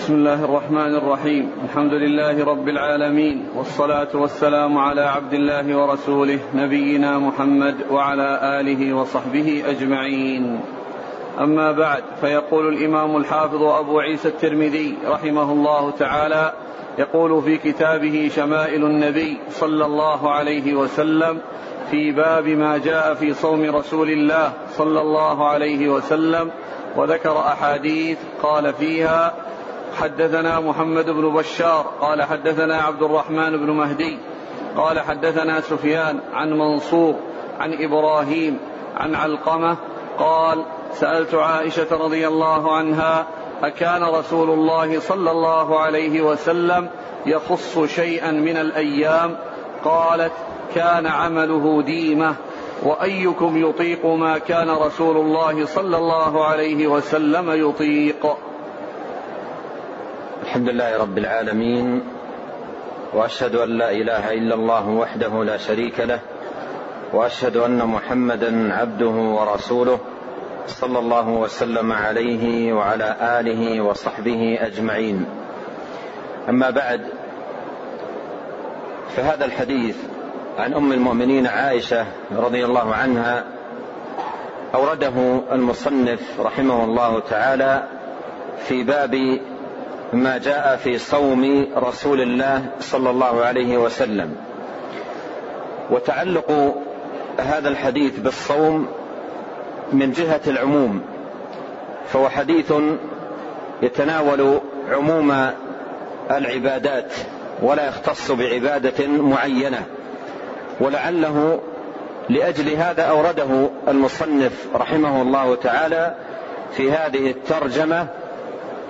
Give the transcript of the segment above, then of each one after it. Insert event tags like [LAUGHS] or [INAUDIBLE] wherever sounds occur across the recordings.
بسم الله الرحمن الرحيم. الحمد لله رب العالمين والصلاة والسلام على عبد الله ورسوله نبينا محمد وعلى آله وصحبه أجمعين. أما بعد فيقول الإمام الحافظ أبو عيسى الترمذي رحمه الله تعالى يقول في كتابه شمائل النبي صلى الله عليه وسلم في باب ما جاء في صوم رسول الله صلى الله عليه وسلم وذكر أحاديث قال فيها حدثنا محمد بن بشار قال حدثنا عبد الرحمن بن مهدي قال حدثنا سفيان عن منصور عن إبراهيم عن علقمة قال سألت عائشة رضي الله عنها أكان رسول الله صلى الله عليه وسلم يخص شيئا من الأيام؟ قالت كان عمله ديمة وأيكم يطيق ما كان رسول الله صلى الله عليه وسلم يطيق. الحمد لله رب العالمين وأشهد أن لا إله إلا الله وحده لا شريك له وأشهد أن محمدا عبده ورسوله صلى الله وسلم عليه وعلى آله وصحبه أجمعين. أما بعد فهذا الحديث عن أم المؤمنين عائشة رضي الله عنها أورده المصنف رحمه الله تعالى في باب ما جاء في صوم رسول الله صلى الله عليه وسلم. وتعلق هذا الحديث بالصوم من جهة العموم فهو حديث يتناول عموم العبادات ولا يختص بعبادة معينة. ولعله لأجل هذا أورده المصنف رحمه الله تعالى في هذه الترجمة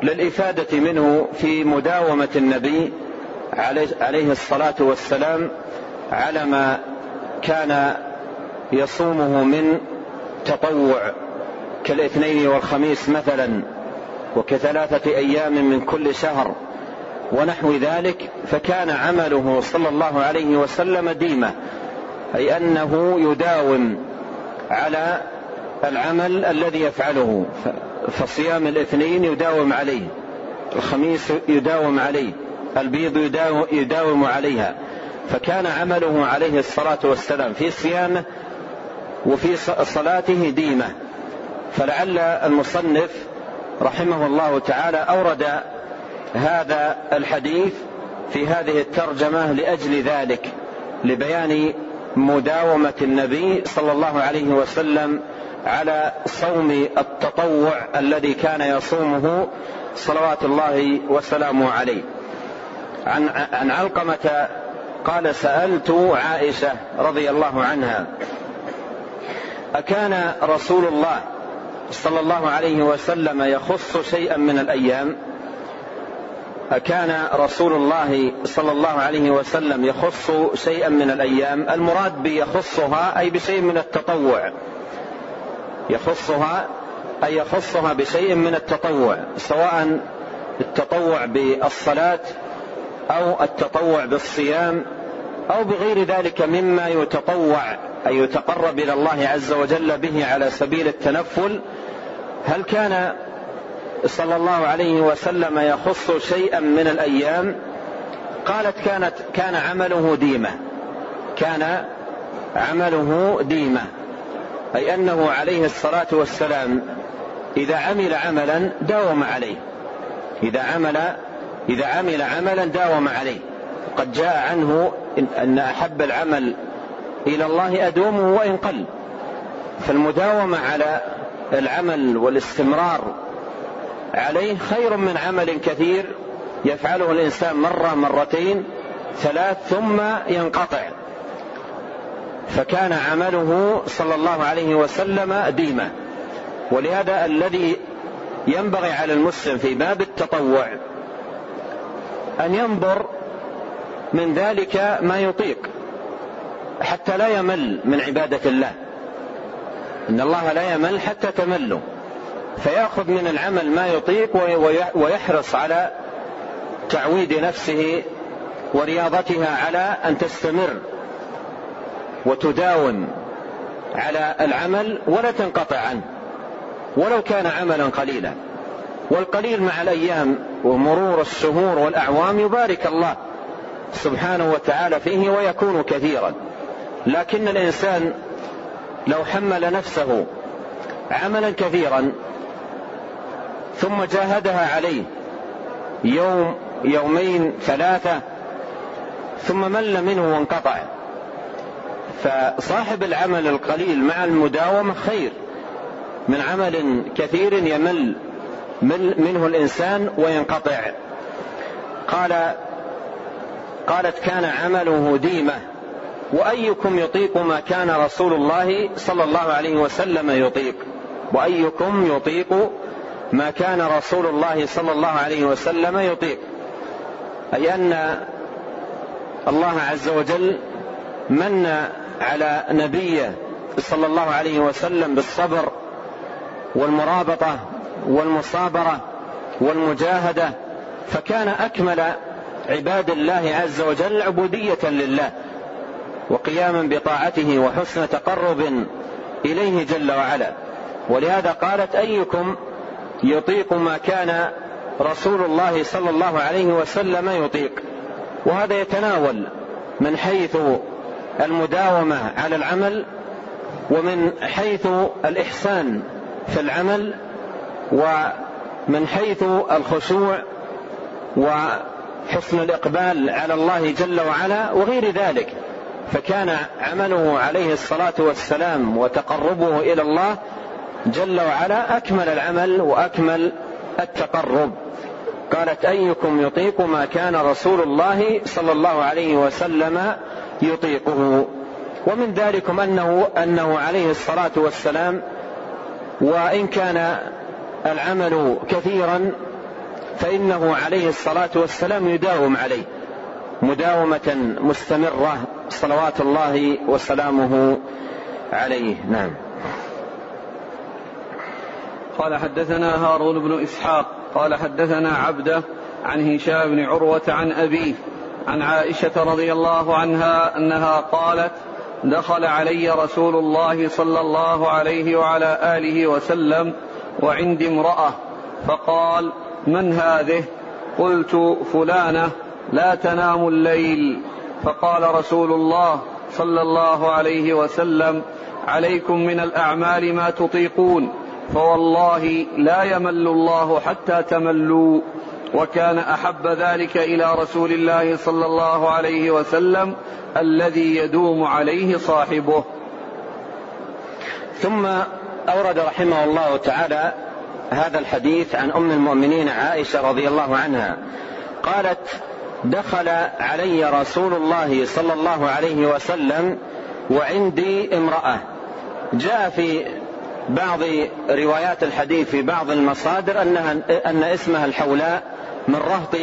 للإفادة منه في مداومة النبي عليه الصلاة والسلام على ما كان يصومه من تطوع كالاثنين والخميس مثلا وكثلاثة أيام من كل شهر ونحو ذلك فكان عمله صلى الله عليه وسلم ديمة أي أنه يداوم على العمل الذي يفعله. فصيام الاثنين يداوم عليه الخميس يداوم عليه البيض يداوم عليها. فكان عمله عليه الصلاة والسلام في صيامه وفي صلاته ديمة. فلعل المصنف رحمه الله تعالى أورد هذا الحديث في هذه الترجمة لأجل ذلك لبيان مداومة النبي صلى الله عليه وسلم على صوم التطوع الذي كان يصومه صلوات الله وسلامه عليه. عن عن علقمة قال سألت عائشة رضي الله عنها أكان رسول الله صلى الله عليه وسلم يخص شيئا من الأيام؟ أكان رسول الله صلى الله عليه وسلم يخص شيئا من الأيام؟ المراد بيخصها أي بشيء من التطوع. يخصها أي يخصها بشيء من التطوع سواء التطوع بالصلاة أو التطوع بالصيام أو بغير ذلك مما يتطوع أي يتقرب إلى الله عز وجل به على سبيل التنفل. هل كان صلى الله عليه وسلم يخص شيئا من الأيام؟ قالت كانت كان عمله ديمة كان عمله ديمة. أي أنه عليه الصلاة والسلام إذا عمل عملا داوم عليه. إذا عمل إذا عمل عملا داوم عليه. قد جاء عنه أن أحب العمل إلى الله أدومه وإن قل. فالمداومة على العمل والاستمرار عليه خير من عمل كثير يفعله الإنسان مرة مرتين ثلاث ثم ينقطع. فكان عمله صلى الله عليه وسلم ديما. ولهذا الذي ينبغي على المسلم في باب التطوع أن ينظر من ذلك ما يطيق حتى لا يمل من عبادة الله. إن الله لا يمل حتى تملوا فيأخذ من العمل ما يطيق ويحرص على تعويد نفسه ورياضتها على أن تستمر. وتداوم على العمل ولا تنقطع عنه ولو كان عملا قليلا. والقليل مع الأيام ومرور الشهور والأعوام يبارك الله سبحانه وتعالى فيه ويكون كثيرا. لكن الإنسان لو حمل نفسه عملا كثيرا ثم جاهدها عليه يوم يومين ثلاثة ثم مل منه وانقطع. فصاحب العمل القليل مع المداومة خير من عمل كثير يمل منه الإنسان وينقطع. قال قالت كان عمله ديمة وأيكم يطيق ما كان رسول الله صلى الله عليه وسلم يطيق؟ وأيكم يطيق ما كان رسول الله صلى الله عليه وسلم يطيق؟ أي أن الله عز وجل من على نبيه صلى الله عليه وسلم بالصبر والمرابطة والمصابرة والمجاهدة فكان أكمل عباد الله عز وجل عبودية لله وقياما بطاعته وحسن تقرب إليه جل وعلا. ولهذا قالت أيكم يطيق ما كان رسول الله صلى الله عليه وسلم يطيق؟ وهذا يتناول من حيث المداومة على العمل ومن حيث الإحسان في العمل ومن حيث الخشوع وحسن الإقبال على الله جل وعلا وغير ذلك. فكان عمله عليه الصلاة والسلام وتقربه إلى الله جل وعلا أكمل العمل وأكمل التقرب. قالت أيكم يطيق ما كان رسول الله صلى الله عليه وسلم يطيقه. ومن ذلكم أنه أنه عليه الصلاة والسلام وإن كان العمل كثيرا فإنه عليه الصلاة والسلام يداوم عليه. مداومة مستمرة صلوات الله وسلامه عليه. نعم. قال حدثنا هارون بن إسحاق قال حدثنا عبده عن هشام بن عروة عن أبيه عن عائشة رضي الله عنها أنها قالت دخل علي رسول الله صلى الله عليه وعلى آله وسلم وعندي امرأة فقال من هذه؟ قلت فلانة لا تنام الليل. فقال رسول الله صلى الله عليه وسلم عليكم من الأعمال ما تطيقون فوالله لا يمل الله حتى تملوا. وكان أحب ذلك إلى رسول الله صلى الله عليه وسلم الذي يدوم عليه صاحبه. ثم أورد رحمه الله تعالى هذا الحديث عن أم المؤمنين عائشة رضي الله عنها. قالت دخل علي رسول الله صلى الله عليه وسلم وعندي امرأة. جاء في بعض روايات الحديث في بعض المصادر انها أن اسمها الحولاء من رهط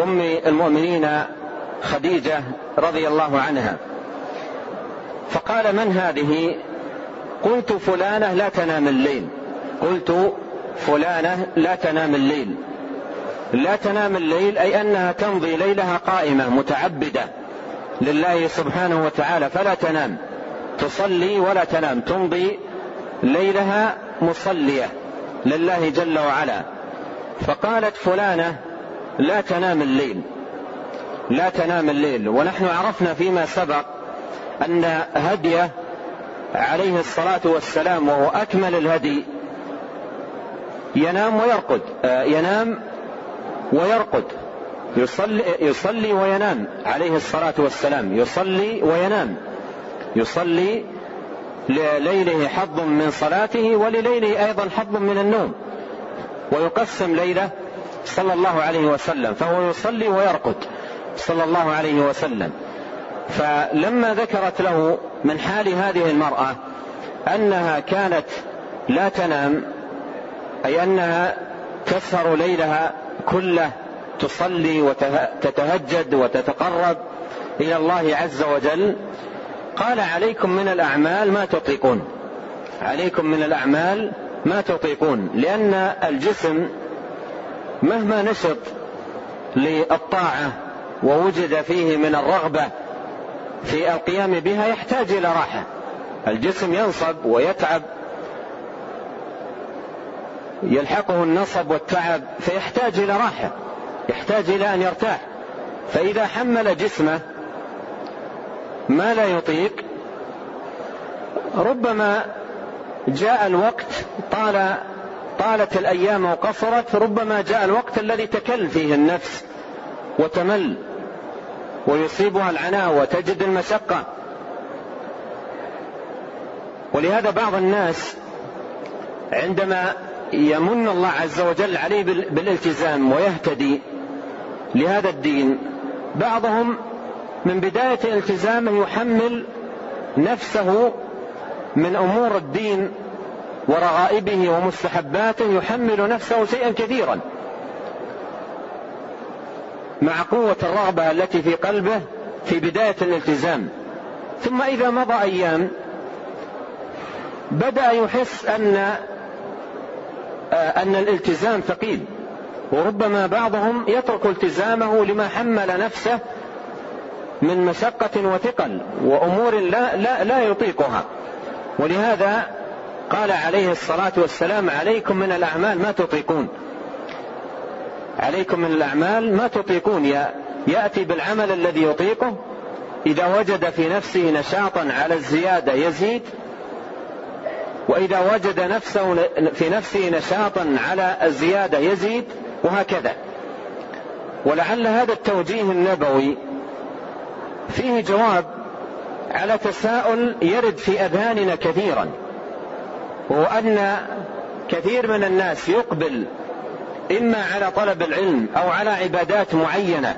أم المؤمنين خديجة رضي الله عنها. فقال من هذه؟ قلت فلانة لا تنام الليل. قلت فلانة لا تنام الليل. لا تنام الليل أي أنها تمضي ليلها قائمة متعبدة لله سبحانه وتعالى فلا تنام. تصلي ولا تنام. تمضي ليلها مصلية لله جل وعلا. فقالت فلانة لا تنام الليل. لا تنام الليل. ونحن عرفنا فيما سبق أن هديه عليه الصلاة والسلام وهو أكمل الهدي. ينام ويرقد. آه، ينام ويرقد. يصلي, يصلي وينام عليه الصلاة والسلام. يصلي وينام. يصلي لليله حظ من صلاته ولليله أيضا حظ من النوم. ويقسم ليلة صلى الله عليه وسلم فهو يصلي ويرقد صلى الله عليه وسلم. فلما ذكرت له من حال هذه المرأة أنها كانت لا تنام أي أنها تسهر ليلها كله تصلي وتتهجد وتتقرب إلى الله عز وجل قال عليكم من الأعمال ما تطيقون. عليكم من الأعمال ما تطيقون لأن الجسم مهما نشط للطاعة ووجد فيه من الرغبة في القيام بها يحتاج إلى راحة. الجسم ينصب ويتعب يلحقه النصب والتعب فيحتاج إلى راحة يحتاج إلى أن يرتاح. فإذا حمل جسمه ما لا يطيق ربما جاء الوقت طال طالت الأيام وقصرت ربما جاء الوقت الذي تكل فيه النفس وتمل ويصيبها العناء وتجد المشقة. ولهذا بعض الناس عندما يمن الله عز وجل عليه بالالتزام ويهتدي لهذا الدين بعضهم من بداية التزامه يحمل نفسه من أمور الدين ورغائبه ومستحباته يحمل نفسه شيئا كثيرا. مع قوة الرغبة التي في قلبه في بداية الالتزام. ثم إذا مضى أيام بدأ يحس أن أن الالتزام ثقيل. وربما بعضهم يترك التزامه لما حمل نفسه من مشقة وثقل وأمور لا, لا, لا يطيقها. ولهذا قال عليه الصلاة والسلام عليكم من الأعمال ما تطيقون. عليكم من الأعمال ما تطيقون. يأتي بالعمل الذي يطيقه. إذا وجد في نفسه نشاطا على الزيادة يزيد. وإذا وجد نفسه في نفسه نشاطا على الزيادة يزيد. وهكذا. ولعل هذا التوجيه النبوي فيه جواب على تساؤل يرد في أذهاننا كثيرا. وهو أن كثير من الناس يقبل إما على طلب العلم أو على عبادات معينة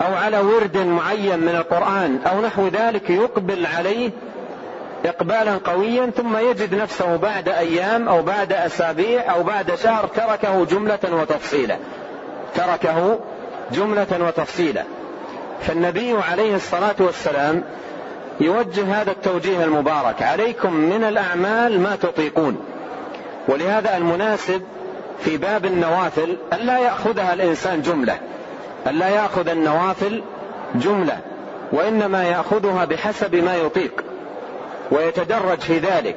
أو على ورد معين من القرآن أو نحو ذلك يقبل عليه إقبالا قويا ثم يجد نفسه بعد أيام أو بعد أسابيع أو بعد شهر تركه جملة وتفصيلا. تركه جملة وتفصيلا. فالنبي عليه الصلاة والسلام يوجه هذا التوجيه المبارك. عليكم من الأعمال ما تطيقون. ولهذا المناسب في باب النوافل ألا يأخذها الإنسان جملة. ألا يأخذ النوافل جملة وإنما يأخذها بحسب ما يطيق ويتدرج في ذلك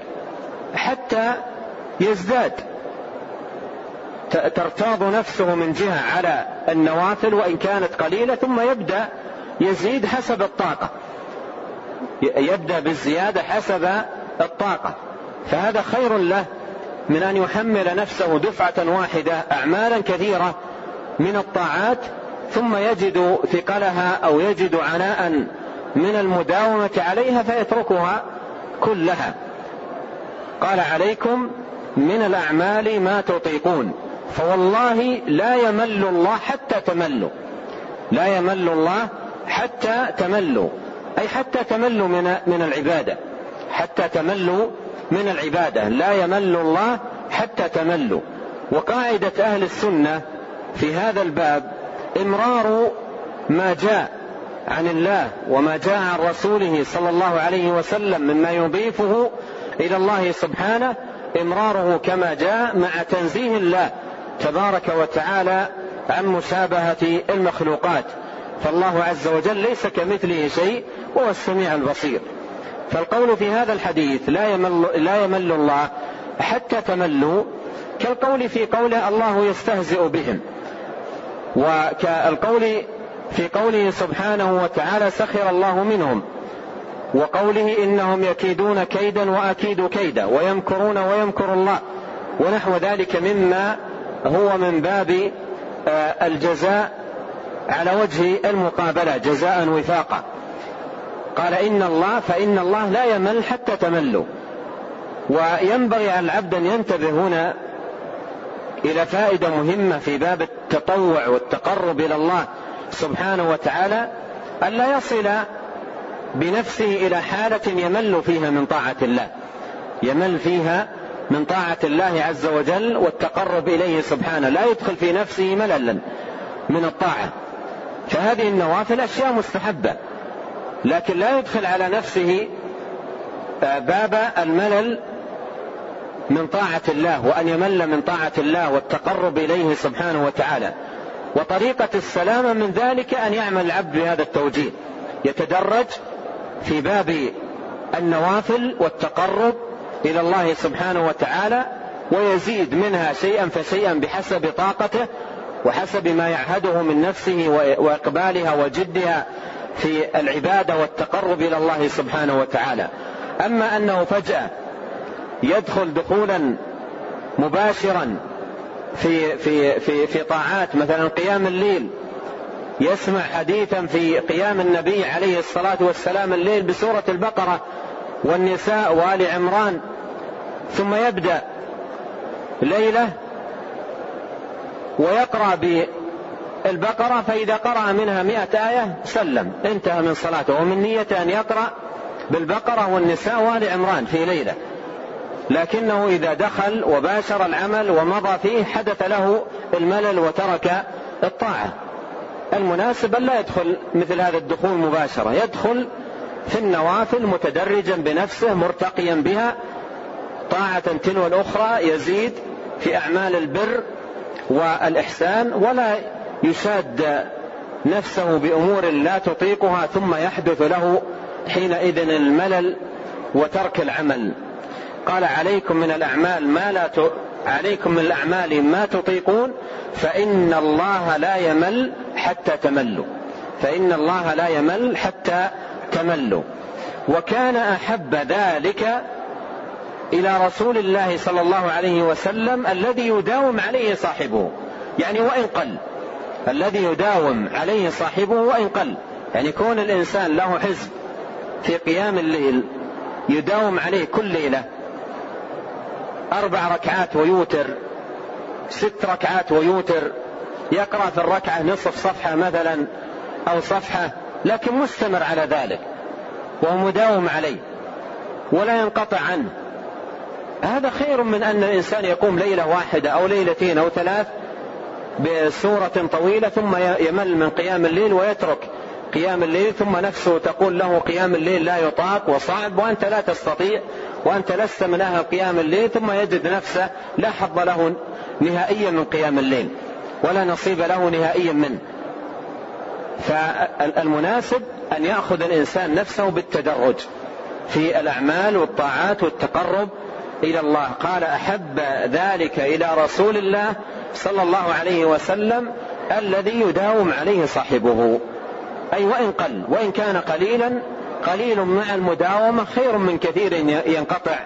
حتى يزداد. ترتاض نفسه من جهة على النوافل وإن كانت قليلة ثم يبدأ يزيد حسب الطاقة. يبدأ بالزيادة حسب الطاقة. فهذا خير له من أن يحمل نفسه دفعة واحدة أعمالا كثيرة من الطاعات ثم يجد ثقلها أو يجد عناء من المداومة عليها فيتركها كلها. قال عليكم من الأعمال ما تطيقون. فوالله لا يمل الله حتى تملوا. لا يمل الله حتى تملوا. أي حتى تملوا من من العبادة. حتى تملوا من العبادة. لا يمل الله حتى تملوا. وقاعدة أهل السنة في هذا الباب إمرار ما جاء عن الله وما جاء عن رسوله صلى الله عليه وسلم مما يضيفه إلى الله سبحانه إمراره كما جاء مع تنزيه الله تبارك وتعالى عن مشابهة المخلوقات. فالله عز وجل ليس كمثله شيء وهو السميع البصير. فالقول في هذا الحديث لا يمل, لا يمل الله حتى تملوا كالقول في قوله الله يستهزئ بهم. وكالقول في قوله سبحانه وتعالى سخر الله منهم وقوله إنهم يكيدون كيدا وأكيد كيدا ويمكرون ويمكر الله ونحو ذلك مما هو من باب آه، الجزاء على وجه المقابلة جزاء وفاقا. قال إن الله فإن الله لا يمل حتى تملوا. وينبغي على العبد أن ينتبه هنا إلى فائدة مهمة في باب التطوع والتقرب إلى الله سبحانه وتعالى الا يصل بنفسه إلى حالة يمل فيها من طاعة الله. يمل فيها من طاعة الله عز وجل والتقرب إليه سبحانه. لا يدخل في نفسه مللا من الطاعة. فهذه النوافل أشياء مستحبة لكن لا يدخل على نفسه آه، باب الملل من طاعة الله وأن يمل من طاعة الله والتقرب إليه سبحانه وتعالى. وطريقة السلامة من ذلك أن يعمل العبد بهذا التوجيه. يتدرج في باب النوافل والتقرب إلى الله سبحانه وتعالى ويزيد منها شيئا فشيئا بحسب طاقته وحسب ما يعهده من نفسه وإقبالها وجدها في العبادة والتقرب إلى الله سبحانه وتعالى. أما أنه فجأة يدخل دخولا مباشرا في في في في طاعات مثلا قيام الليل يسمع حديثا في قيام النبي عليه الصلاة والسلام الليل بسورة البقرة والنساء وآل عمران ثم يبدأ ليلة ويقرأ بالبقرة فإذا قرأ منها مئة آية سلم. انتهى من صلاته. ومن نيته أن يقرأ بالبقرة والنساء وآل عمران في ليلة. لكنه إذا دخل وباشر العمل ومضى فيه حدث له الملل وترك الطاعة. المناسب أن لا يدخل مثل هذا الدخول مباشرة. يدخل في النوافل متدرجا بنفسه مرتقيا بها طاعة تلو الأخرى يزيد في أعمال البر والإحسان ولا يشاد نفسه بأمور لا تطيقها ثم يحدث له حينئذ الملل وترك العمل. قال عليكم من الأعمال ما لا ت... عليكم من الأعمال ما تطيقون فإن الله لا يمل حتى تملوا. فإن الله لا يمل حتى تملوا. وكان أحب ذلك إلى رسول الله صلى الله عليه وسلم الذي يداوم عليه صاحبه. يعني وإن قل. الذي يداوم عليه صاحبه وإن قل. يعني كون الإنسان له حزب في قيام الليل يداوم عليه كل ليلة. أربع ركعات ويوتر ست ركعات ويوتر يقرأ في الركعة نصف صفحة مثلا أو صفحة لكن مستمر على ذلك وهو مداوم عليه ولا ينقطع عنه. هذا خير من أن الإنسان يقوم ليلة واحدة أو ليلتين أو ثلاث بسورة طويلة ثم يمل من قيام الليل ويترك قيام الليل ثم نفسه تقول له قيام الليل لا يطاق وصعب وأنت لا تستطيع وأنت لست من أهل قيام الليل ثم يجد نفسه لا حظ له نهائيا من قيام الليل ولا نصيب له نهائيا منه. فالمناسب أن يأخذ الإنسان نفسه بالتدرج في الأعمال والطاعات والتقرب إلى الله. قال أحب ذلك إلى رسول الله صلى الله عليه وسلم الذي يداوم عليه صاحبه. أي وإن قل وإن كان قليلا قليل مع المداومة خير من كثير ينقطع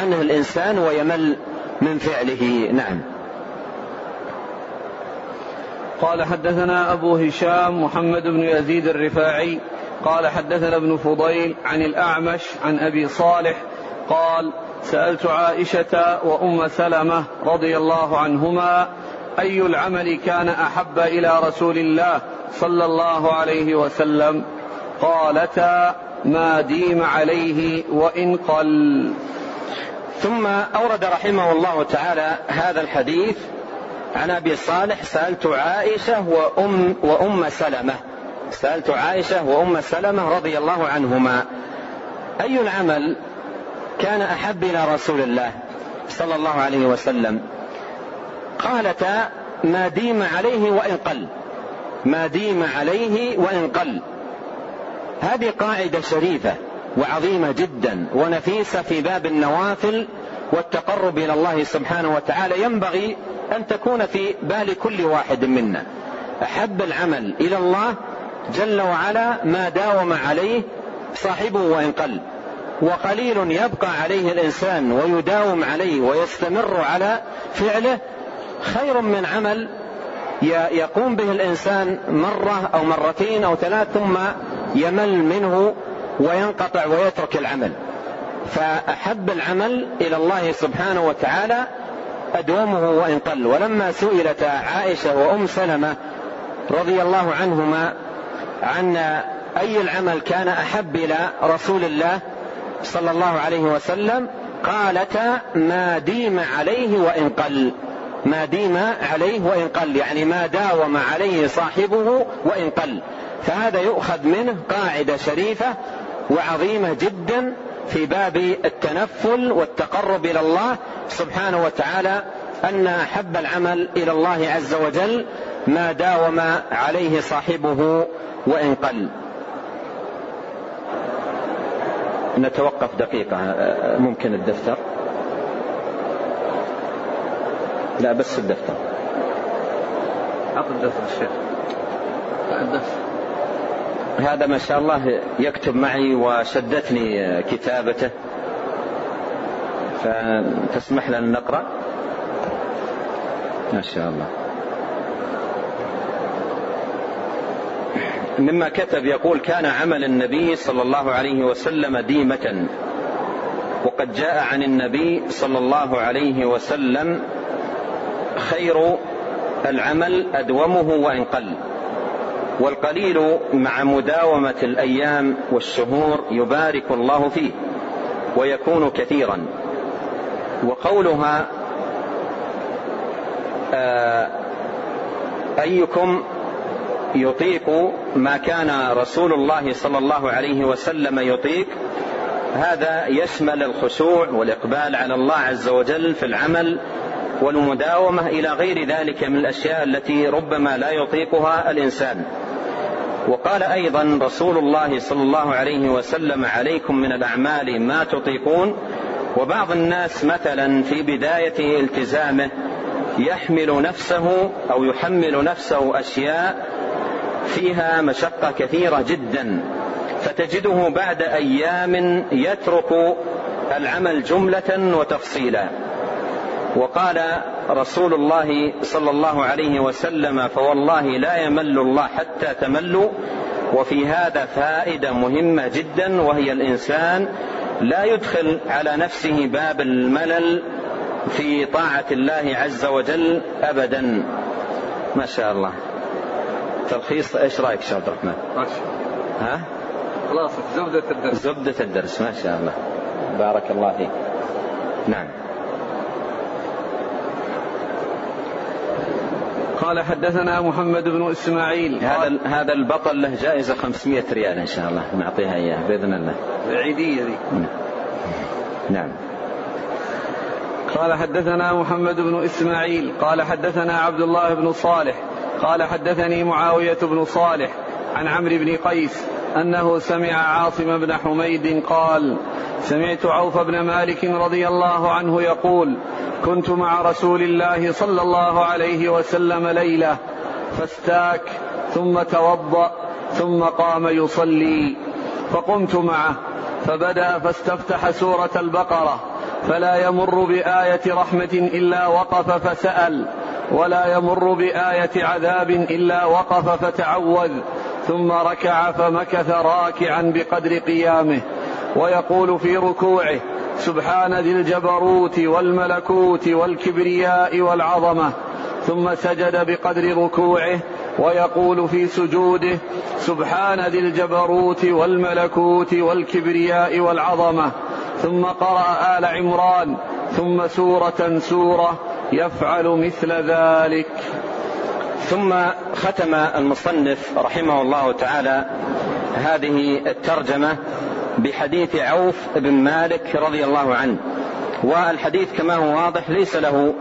عنه الإنسان ويمل من فعله. نعم. قال حدثنا أبو هشام محمد بن يزيد الرفاعي. قال حدثنا ابن فضيل عن الأعمش عن أبي صالح. قال سألت عائشة وأم سلمة رضي الله عنهما أي العمل كان أحب إلى رسول الله صلى الله عليه وسلم؟ قالتا ما ديم عليه وإن قل. ثم أورد رحمه الله تعالى هذا الحديث عن أبي صالح سألت عائشة وأم, وأم سلمة. سألت عائشة وأم سلمة رضي الله عنهما. أي العمل كان أحب إلى رسول الله صلى الله عليه وسلم. قالتا ما ديم عليه وإن قل. ما ديم عليه وإن قل. هذه قاعدة شريفة وعظيمة جدا ونفيسة في باب النوافل والتقرب إلى الله سبحانه وتعالى. ينبغي أن تكون في بال كل واحد منا. أحب العمل إلى الله جل وعلا ما داوم عليه صاحبه وإن قل. وقليل يبقى عليه الإنسان ويداوم عليه ويستمر على فعله خير من عمل يقوم به الإنسان مرة أو مرتين أو ثلاث ثم يمل منه وينقطع ويترك العمل. فأحب العمل إلى الله سبحانه وتعالى أدومه وإن قل. ولما سئلت عائشة وأم سلمة رضي الله عنهما عن أي العمل كان أحب إلى رسول الله صلى الله عليه وسلم قالتا ما ديم عليه وإن قل. ما ديم عليه وإن قل يعني ما داوم عليه صاحبه وإن قل. فهذا يؤخذ منه قاعدة شريفة وعظيمة جدا في باب التنفل والتقرب إلى الله سبحانه وتعالى أن أحب العمل إلى الله عز وجل ما داوم عليه صاحبه وإن قل. نتوقف دقيقة ممكن الدفتر؟ لا بس الدفتر. عطى الدفتر الشيخ. الدفتر. هذا ما شاء الله يكتب معي وشدتني كتابته. فتسمح لنا نقرأ؟ ما شاء الله. مما كتب يقول كان عمل النبي صلى الله عليه وسلم ديمة. وقد جاء عن النبي صلى الله عليه وسلم خير العمل أدومه وإن قل. والقليل مع مداومة الأيام والشهور يبارك الله فيه ويكون كثيرا. وقولها آه، أيكم يطيق ما كان رسول الله صلى الله عليه وسلم يطيق هذا يشمل الخشوع والإقبال على الله عز وجل في العمل والمداومة إلى غير ذلك من الأشياء التي ربما لا يطيقها الإنسان. وقال أيضا رسول الله صلى الله عليه وسلم عليكم من الأعمال ما تطيقون. وبعض الناس مثلا في بدايه التزامه يحمل نفسه أو يحمل نفسه أشياء فيها مشقة كثيرة جدا فتجده بعد أيام يترك العمل جملة وتفصيلا. وقال رسول الله صلى الله عليه وسلم فوالله لا يمل الله حتى تملوا وفي هذا فائدة مهمة جدا وهي الإنسان لا يدخل على نفسه باب الملل في طاعة الله عز وجل ابدا. ما شاء الله. تلخيص إيش رأيك شيخ عبد الرحمن؟ ها؟ خلاص زبدة الدرس. زبدة الدرس ما شاء الله. بارك الله فيك. نعم. قال حدثنا محمد بن إسماعيل. هذا هذا البطل له جائزة 500 ريال إن شاء الله نعطيها اياه بإذن الله. العيدية ذي نعم. قال حدثنا محمد بن إسماعيل. قال حدثنا عبد الله بن صالح. قال حدثني معاوية بن صالح عن عمرو بن قيس أنه سمع عاصم بن حميد قال سمعت عوف بن مالك رضي الله عنه يقول كنت مع رسول الله صلى الله عليه وسلم ليلة فاستاك ثم توضأ ثم قام يصلي فقمت معه فبدا فاستفتح سورة البقرة فلا يمر بآية رحمة إلا وقف فسأل ولا يمر بآية عذاب إلا وقف فتعوذ ثم ركع فمكث راكعا بقدر قيامه ويقول في ركوعه سبحان ذي الجبروت والملكوت والكبرياء والعظمة. ثم سجد بقدر ركوعه ويقول في سجوده سبحان ذي الجبروت والملكوت والكبرياء والعظمة. ثم قرأ آل عمران ثم سورة سورة يفعل مثل ذلك. ثم ختم المصنف رحمه الله تعالى هذه الترجمة بحديث عوف بن مالك رضي الله عنه. والحديث كما هو واضح ليس له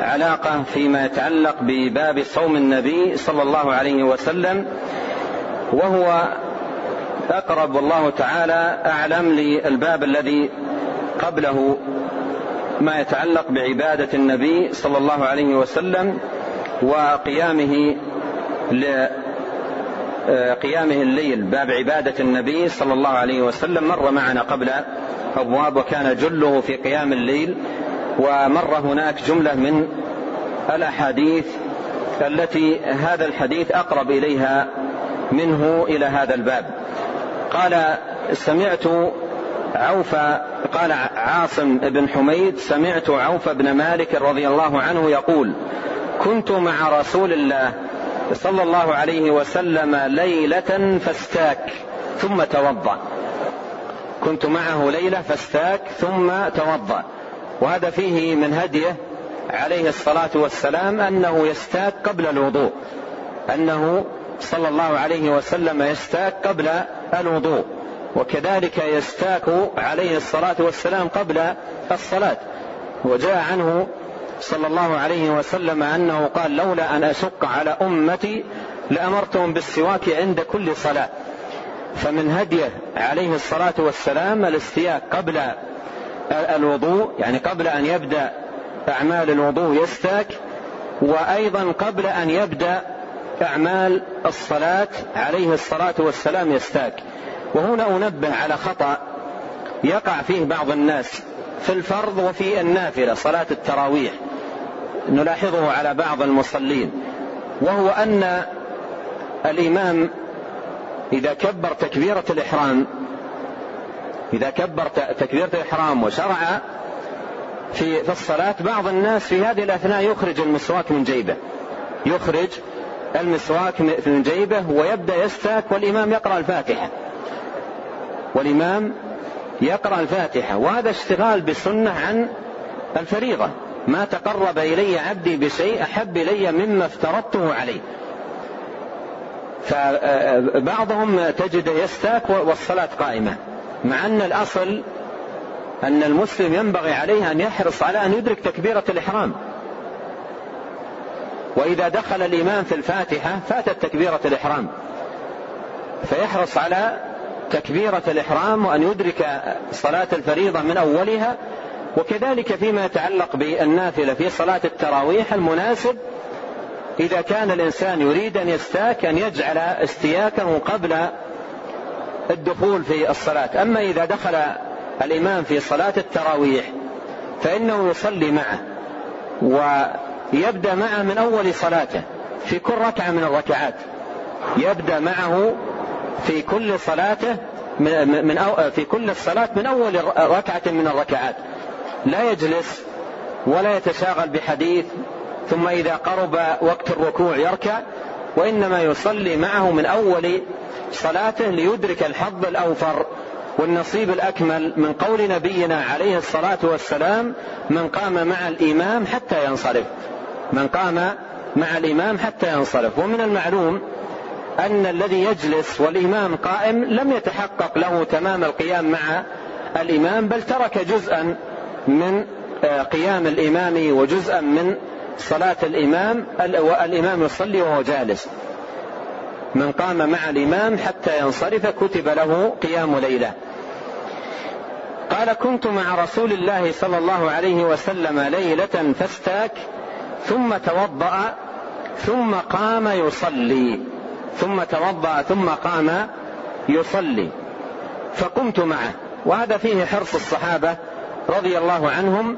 علاقة فيما يتعلق بباب صوم النبي صلى الله عليه وسلم وهو أقرب والله تعالى أعلم للباب الذي قبله ما يتعلق بعبادة النبي صلى الله عليه وسلم وقيامه قيامه الليل. باب عبادة النبي صلى الله عليه وسلم. مر معنا قبل أبواب وكان جله في قيام الليل. ومر هناك جملة من الأحاديث التي هذا الحديث أقرب إليها منه إلى هذا الباب. قال سمعت عوف قال عاصم بن حميد سمعت عوف بن مالك رضي الله عنه يقول كنت مع رسول الله صلى الله عليه وسلم ليلة فاستاك ثم توضأ. كنت معه ليلة فاستاك ثم توضأ. وهذا فيه من هديه عليه الصلاة والسلام أنه يستاك قبل الوضوء أنه صلى الله عليه وسلم يستاك قبل الوضوء. وكذلك يستاك عليه الصلاة والسلام قبل الصلاة. وجاء عنه صلى الله عليه وسلم أنه قال لولا أن أشق على أمتي لأمرتهم بالسواك عند كل صلاة. فمن هديه عليه الصلاة والسلام الاستياك قبل الوضوء يعني قبل أن يبدأ أعمال الوضوء يستاك وأيضا قبل أن يبدأ أعمال الصلاة عليه الصلاة والسلام يستاك. وهنا أنبه على خطأ يقع فيه بعض الناس في الفرض وفي النافلة صلاة التراويح نلاحظه على بعض المصلين وهو أن الإمام إذا كبر تكبيرة الإحرام إذا كبر تكبيرة الإحرام وشرع في في الصلاة بعض الناس في هذه الأثناء يخرج المسواك من جيبه يخرج المسواك من جيبه ويبدأ يستاك والإمام يقرأ الفاتحة. والإمام يقرأ الفاتحة وهذا اشتغال بسنة عن الفريضة. ما تقرب إلي عبدي بشيء أحب إلي مما افترضته عليه. فبعضهم تجد يستاك والصلاة قائمة مع أن الأصل أن المسلم ينبغي عليه أن يحرص على أن يدرك تكبيرة الإحرام. وإذا دخل الإمام في الفاتحة فاتت تكبيرة الإحرام. فيحرص على تكبيرة الإحرام وأن يدرك صلاة الفريضة من أولها وكذلك فيما يتعلق بالنافلة في صلاة التراويح المناسب إذا كان الإنسان يريد أن يستاك أن يجعل استياكه قبل الدخول في الصلاة. أما إذا دخل الإمام في صلاة التراويح فإنه يصلي معه ويبدأ معه من أول صلاته في كل ركعة من الركعات يبدأ معه في كل صلاته من, أو في كل الصلاة من أول ركعة من الركعات. لا يجلس ولا يتشاغل بحديث ثم إذا قرب وقت الركوع يركع وإنما يصلي معه من أول صلاته ليدرك الحظ الأوفر والنصيب الأكمل من قول نبينا عليه الصلاة والسلام من قام مع الإمام حتى ينصرف. من قام مع الإمام حتى ينصرف. ومن المعلوم أن الذي يجلس والإمام قائم لم يتحقق له تمام القيام مع الإمام بل ترك جزءا من آه، قيام الإمام وجزءا من صلاة الإمام والإمام يصلي وهو جالس. من قام مع الإمام حتى ينصرف كتب له قيام ليلة. قال كنت مع رسول الله صلى الله عليه وسلم ليلة فاستاك ثم توضأ ثم قام يصلي. ثم توضأ ثم قام يصلي. فقمت معه. وهذا فيه حرص الصحابة رضي الله عنهم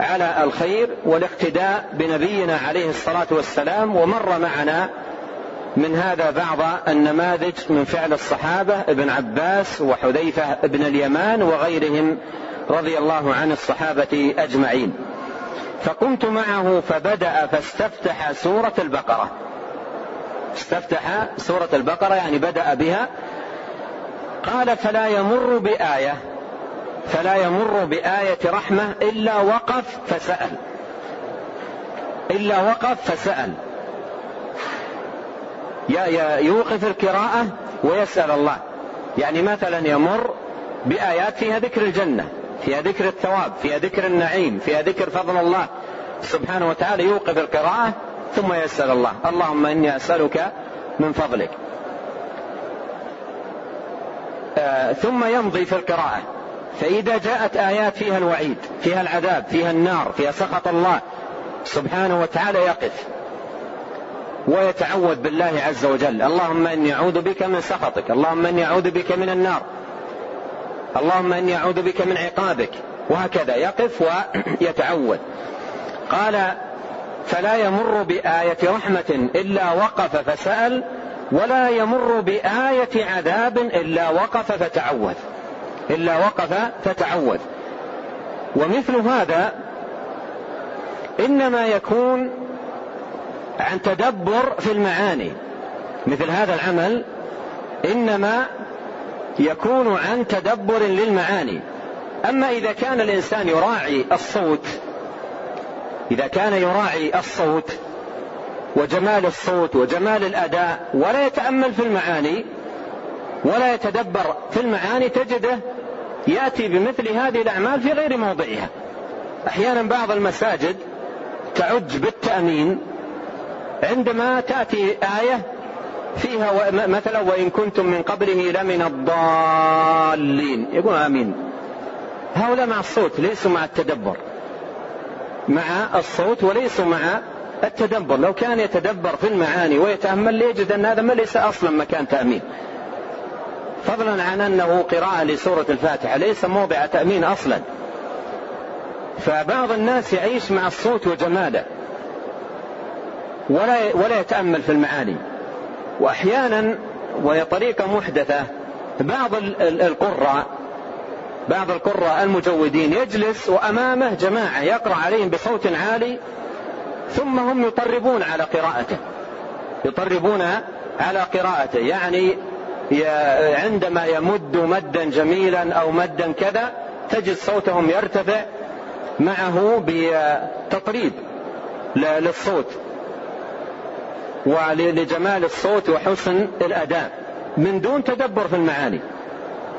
على الخير والاقتداء بنبينا عليه الصلاة والسلام. ومر معنا من هذا بعض النماذج من فعل الصحابة ابن عباس وحذيفة ابن اليمان وغيرهم رضي الله عن الصحابة أجمعين. فقمت معه فبدأ فاستفتح سورة البقرة. استفتح سورة البقرة يعني بدأ بها. قال فلا يمر بآية فلا يمر بآية رحمة إلا وقف فسأل. إلا وقف فسأل. يوقف القراءة ويسأل الله. يعني مثلا يمر بآيات فيها ذكر الجنة فيها ذكر الثواب فيها ذكر النعيم فيها ذكر فضل الله سبحانه وتعالى يوقف القراءة ثم يسأل الله. اللهم إني أسألك من فضلك. آه ثم يمضي في القراءة. فإذا جاءت آيات فيها الوعيد فيها العذاب فيها النار فيها سخط الله سبحانه وتعالى يقف. ويتعوذ بالله عز وجل. اللهم إني أعوذ بك من سخطك. اللهم إني أعوذ بك من النار. اللهم إني أعوذ بك من عقابك. وهكذا يقف ويتعوذ. قال فلا يمر بآية رحمة إلا وقف فسأل ولا يمر بآية عذاب إلا وقف فتعوذ. إلا وقف فتعوذ. ومثل هذا إنما يكون عن تدبر في المعاني. مثل هذا العمل إنما يكون عن تدبر للمعاني. أما إذا كان الإنسان يراعي الصوت إذا كان يراعي الصوت وجمال الصوت وجمال الأداء ولا يتأمل في المعاني ولا يتدبر في المعاني تجده يأتي بمثل هذه الأعمال في غير موضعها. أحيانا بعض المساجد تعج بالتأمين عندما تأتي آية فيها مثلا وإن كنتم من قبله لمن الضالين. يقول آمين. هؤلاء مع الصوت ليسوا مع التدبر. مع الصوت وليسوا مع التدبر. لو كان يتدبر في المعاني ويتأمل ليجد أن هذا ما ليس أصلا مكان تأمين. فضلا عن أنه قراءة لسورة الفاتحة ليس موضع تأمين أصلا. فبعض الناس يعيش مع الصوت وجماله. ولا ولا يتأمل في المعاني. وأحيانا وهي طريقة محدثة بعض القراء بعض القراء المجودين يجلس وأمامه جماعة يقرأ عليهم بصوت عالي ثم هم يطربون على قراءته. يطربون على قراءته. يعني عندما يمد مدا جميلا أو مدا كذا تجد صوتهم يرتفع معه بتطريب للصوت ولجمال الصوت وحسن الأداء من دون تدبر في المعاني.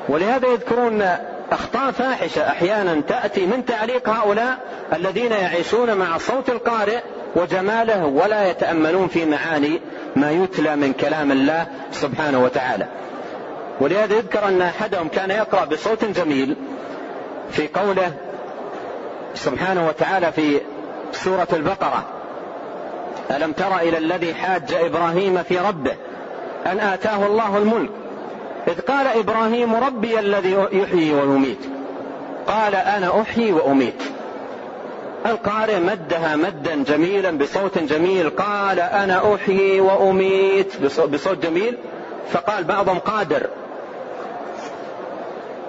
ولهذا يذكرون أخطاء فاحشة. أحيانا تأتي من تعليق هؤلاء الذين يعيشون مع صوت القارئ وجماله ولا يتأملون في معاني ما يتلى من كلام الله سبحانه وتعالى. ولهذا يذكر أن أحدهم كان يقرأ بصوت جميل في قوله سبحانه وتعالى في سورة البقرة ألم تر إلى الذي حاج إبراهيم في ربه أن آتاه الله الملك؟ إذ قال إبراهيم ربي الذي يحيي ويميت. قال أنا أحيي وأميت. القارئ مدها مدا جميلا بصوت جميل. قال أنا أحيي وأميت. بصوت جميل. فقال بعضهم قادر.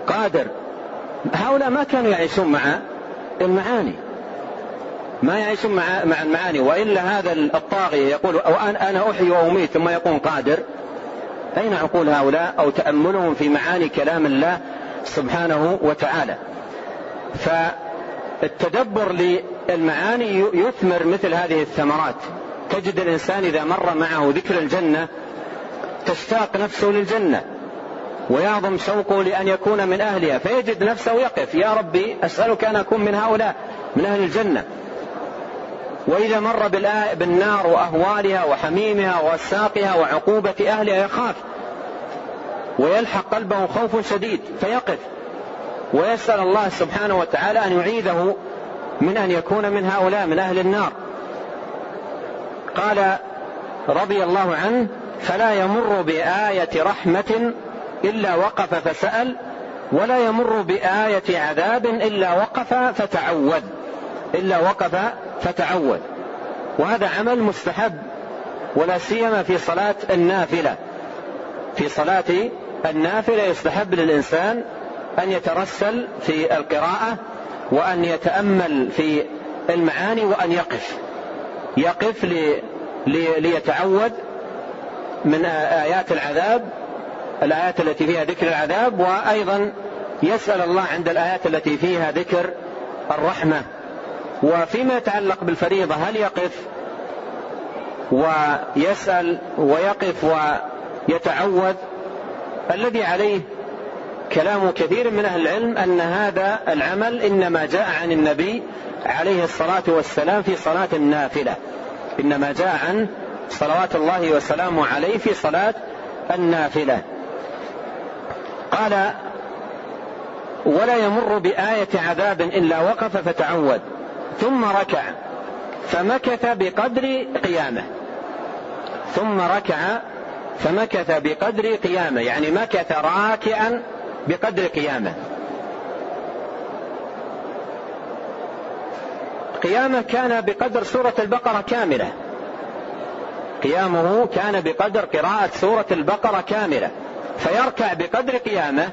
قادر. هؤلاء ما كانوا يعيشون مع المعاني. ما يعيشون مع مع المعاني. وإلا هذا الطاغيه يقول أنا أحيي وأميت. ثم يقول قادر. أين عقول هؤلاء أو تأملهم في معاني كلام الله سبحانه وتعالى؟ فالتدبر للمعاني يثمر مثل هذه الثمرات. تجد الإنسان إذا مر معه ذكر الجنة تشتاق نفسه للجنة ويعظم شوقه لأن يكون من أهلها فيجد نفسه يقف يا ربي أسألك أن أكون من هؤلاء من أهل الجنة. وإذا مر بالنار وأهوالها وحميمها ووساقها وعقوبة أهلها يخاف. ويلحق قلبه خوف شديد فيقف. ويسأل الله سبحانه وتعالى أن يعيذه من أن يكون من هؤلاء من أهل النار. قال رضي الله عنه فلا يمر بآية رحمة إلا وقف فسأل ولا يمر بآية عذاب إلا وقف فتعوذ. إلا وقف فتعوذ وهذا عمل مستحب ولا سيما في صلاة النافلة. في صلاة النافلة يستحب للإنسان أن يترسل في القراءة وأن يتأمل في المعاني وأن يقف. يقف لي لي ليتعوذ من آيات العذاب الآيات التي فيها ذكر العذاب وأيضا يسأل الله عند الآيات التي فيها ذكر الرحمة. وفيما يتعلق بالفريضة هل يقف ويسأل ويقف ويتعوذ الذي عليه كلام كثير من أهل العلم أن هذا العمل إنما جاء عن النبي عليه الصلاة والسلام في صلاة النافلة إنما جاء عن صلوات الله وسلامه عليه في صلاة النافلة. قال ولا يمر بآية عذاب إلا وقف فتعود. ثم ركع. فمكث بقدر قيامه. ثم ركع فمكث بقدر قيامه. يعني مكث راكعا بقدر قيامه. قيامه كان بقدر سورة البقرة كاملة. قيامه كان بقدر قراءة سورة البقرة كاملة. فيركع بقدر قيامه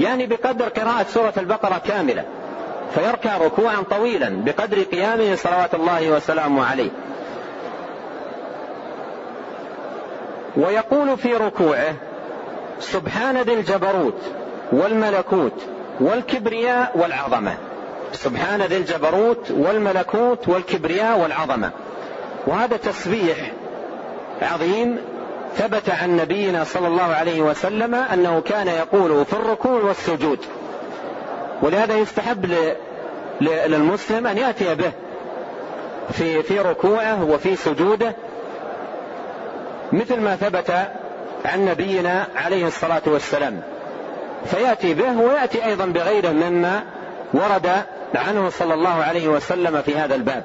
يعني بقدر قراءة سورة البقرة كاملة. فيركع ركوعا طويلا بقدر قيامه صلوات الله وسلامه عليه. ويقول في ركوعه سبحان ذي الجبروت والملكوت والكبرياء والعظمة. سبحان ذي الجبروت والملكوت والكبرياء والعظمة. وهذا تسبيح عظيم ثبت عن نبينا صلى الله عليه وسلم أنه كان يقول في الركوع والسجود. ولهذا يستحب للمسلم أن يأتي به في في ركوعه وفي سجوده مثل ما ثبت عن نبينا عليه الصلاة والسلام. فيأتي به ويأتي أيضا بغيره مما ورد عنه صلى الله عليه وسلم في هذا الباب.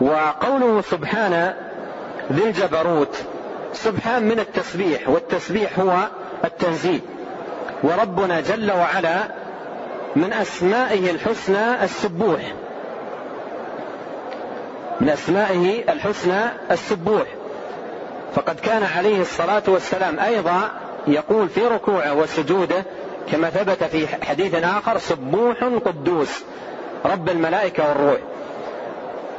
وقوله سبحان ذي الجبروت سبحان من التسبيح والتسبيح هو التنزيه. وربنا جل وعلا من أسمائه الحسنى السبوح. من أسمائه الحسنى السبوح. فقد كان عليه الصلاة والسلام أيضا يقول في ركوعه وسجوده كما ثبت في حديث آخر سبوح قدوس رب الملائكة والروح.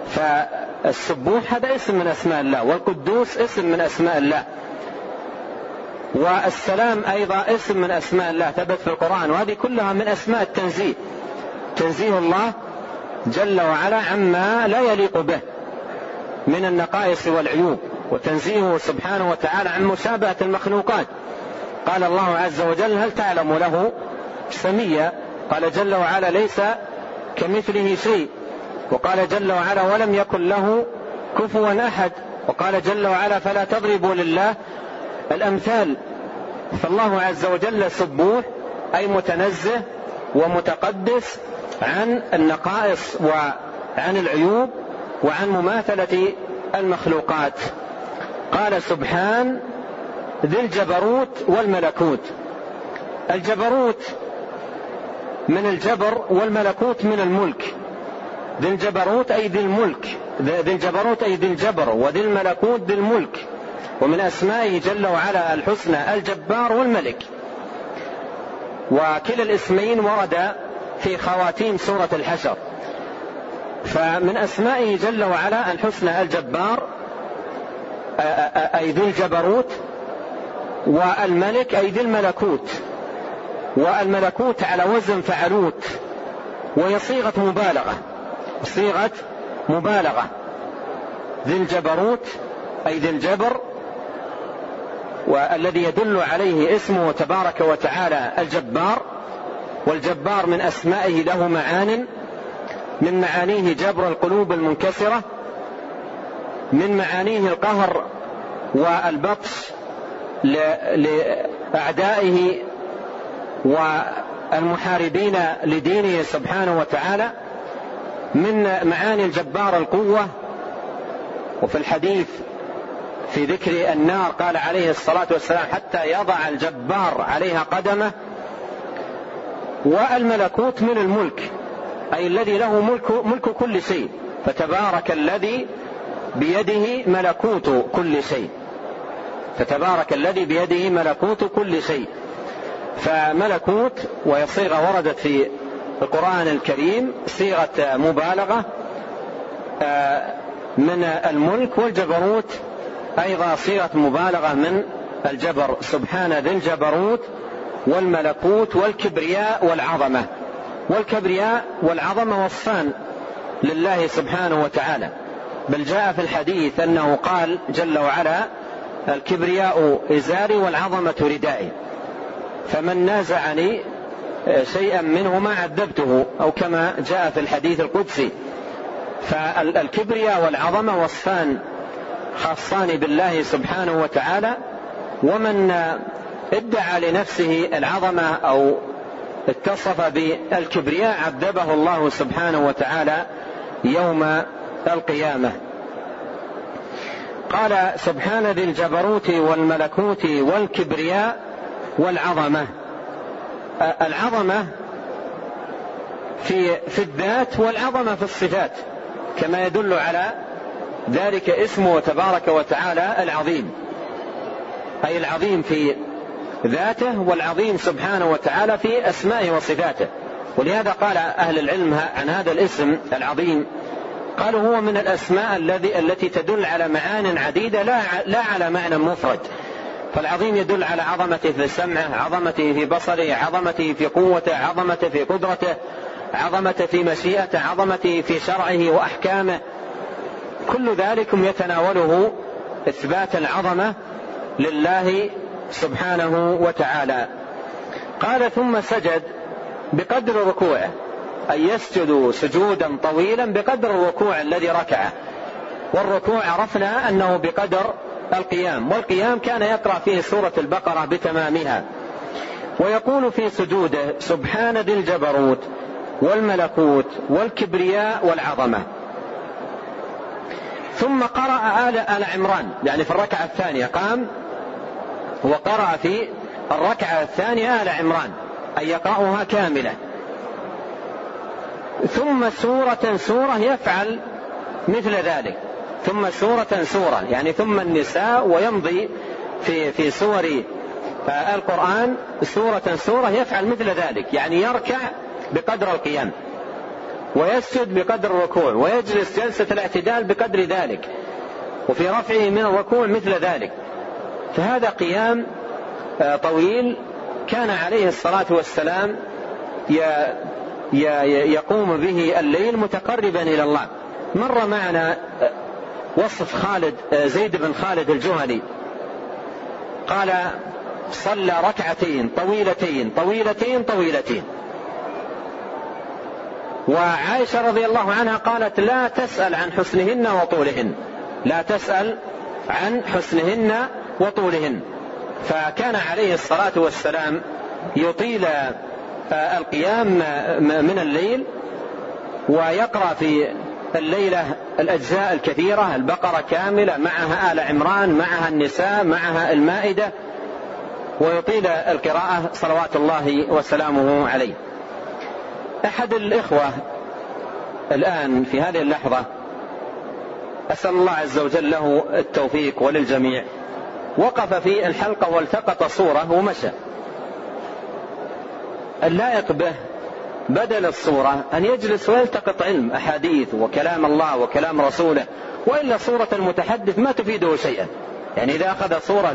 فالسبوح هذا اسم من أسماء الله والقدوس اسم من أسماء الله. والسلام أيضا اسم من أسماء الله ثبت في القرآن وهذه كلها من أسماء التنزيه. تنزيه الله جل وعلا عما لا يليق به من النقائص والعيوب وتنزيهه سبحانه وتعالى عن مشابهة المخلوقات. قال الله عز وجل هل تعلم له سميا؟ قال جل وعلا ليس كمثله شيء. وقال جل وعلا ولم يكن له كفوا أحد. وقال جل وعلا فلا تضربوا لله الأمثال فالله عز وجل سبوح أي متنزه ومتقدس عن النقائص وعن العيوب وعن مماثلة المخلوقات. قال سبحان ذي الجبروت والملكوت. الجبروت من الجبر والملكوت من الملك. ذي الجبروت أي ذي الملك. ذي الجبروت أي ذي الجبر وذي الملكوت ذي الملك. ومن أسمائه جل وعلا الحسنى الجبار والملك. وكلا الاسمين ورد في خواتيم سورة الحشر. فمن أسمائه جل وعلا الحسنى الجبار أي ذي الجبروت والملك أي ذي الملكوت. والملكوت على وزن فعلوت وهي صيغة مبالغة. صيغة مبالغة. ذي الجبروت أي ذي الجبر والذي يدل عليه اسمه تبارك وتعالى الجبار والجبار من أسمائه له معان من معانيه جبر القلوب المنكسرة من معانيه القهر والبطش لأعدائه والمحاربين لدينه سبحانه وتعالى من معاني الجبار القوة وفي الحديث في ذكر النار قال عليه الصلاة والسلام حتى يضع الجبار عليها قدمه والملكوت من الملك أي الذي له ملك, ملك كل شيء فتبارك الذي بيده ملكوت كل شيء. فتبارك الذي بيده ملكوت كل شيء. فملكوت وهي صيغة وردت في القرآن الكريم صيغة مبالغة آه، من الملك والجبروت أيضا صيغة مبالغة من الجبر. سبحان ذي الجبروت والملكوت والكبرياء والعظمة. والكبرياء والعظمة وصفان لله سبحانه وتعالى. بل جاء في الحديث أنه قال جل وعلا الكبرياء إزاري والعظمة ردائي. فمن نازعني شيئا منهما عذبته أو كما جاء في الحديث القدسي. فالكبرياء والعظمة وصفان خاصان بالله سبحانه وتعالى ومن ادعى لنفسه العظمة أو اتصف بالكبرياء عذبه الله سبحانه وتعالى يوم القيامة. قال سبحان ذي الجبروت والملكوت والكبرياء والعظمة. العظمة في في الذات والعظمة في الصفات كما يدل على ذلك اسمه تبارك وتعالى العظيم. أي العظيم في ذاته والعظيم سبحانه وتعالى في أسمائه وصفاته. ولهذا قال أهل العلم عن هذا الاسم العظيم قالوا هو من الأسماء الذي التي تدل على معان عديدة لا لا على معنى مفرد. فالعظيم يدل على عظمته في سمعه عظمته في بصره عظمته في قوته عظمته في قدرته عظمته في مشيئته عظمته في شرعه وأحكامه. كل ذلك يتناوله اثبات العظمه لله سبحانه وتعالى. قال ثم سجد بقدر ركوعه أي يسجد سجودا طويلا بقدر الركوع الذي ركعه. والركوع عرفنا أنه بقدر القيام والقيام كان يقرأ فيه سورة البقرة بتمامها. ويقول في سجوده سبحان ذي الجبروت والملكوت والكبرياء والعظمة. ثم قرأ آل آل عمران. يعني في الركعة الثانية قام وقرأ في الركعة الثانية آل عمران. أن يقرأها كاملة. ثم سورة سورة يفعل مثل ذلك. ثم سورة سورة. يعني ثم النساء ويمضي في في سور القرآن سورة سورة يفعل مثل ذلك. يعني يركع بقدر القيام. ويسجد بقدر الركوع ويجلس جلسة الاعتدال بقدر ذلك وفي رفعه من الركوع مثل ذلك. فهذا قيام آه، طويل كان عليه الصلاة والسلام يقوم به الليل متقربا إلى الله. مر معنا آه، وصف خالد آه، زيد بن خالد الجهني. قال صلى ركعتين طويلتين طويلتين طويلتين. وعائشة رضي الله عنها قالت لا تسأل عن حسنهن وطولهن. لا تسأل عن حسنهن وطولهن. فكان عليه الصلاة والسلام يطيل آه، القيام من الليل ويقرأ في الليلة الأجزاء الكثيرة البقرة كاملة معها آل عمران معها النساء معها المائدة ويطيل القراءة صلوات الله وسلامه عليه. أحد الإخوة الآن في هذه اللحظة أسأل الله عز وجل له التوفيق وللجميع. وقف في الحلقة والتقط صورة ومشى. اللائق به بدل الصورة أن يجلس ويلتقط علم أحاديث وكلام الله وكلام رسوله وإلا صورة المتحدث ما تفيده شيئا. يعني إذا أخذ صورة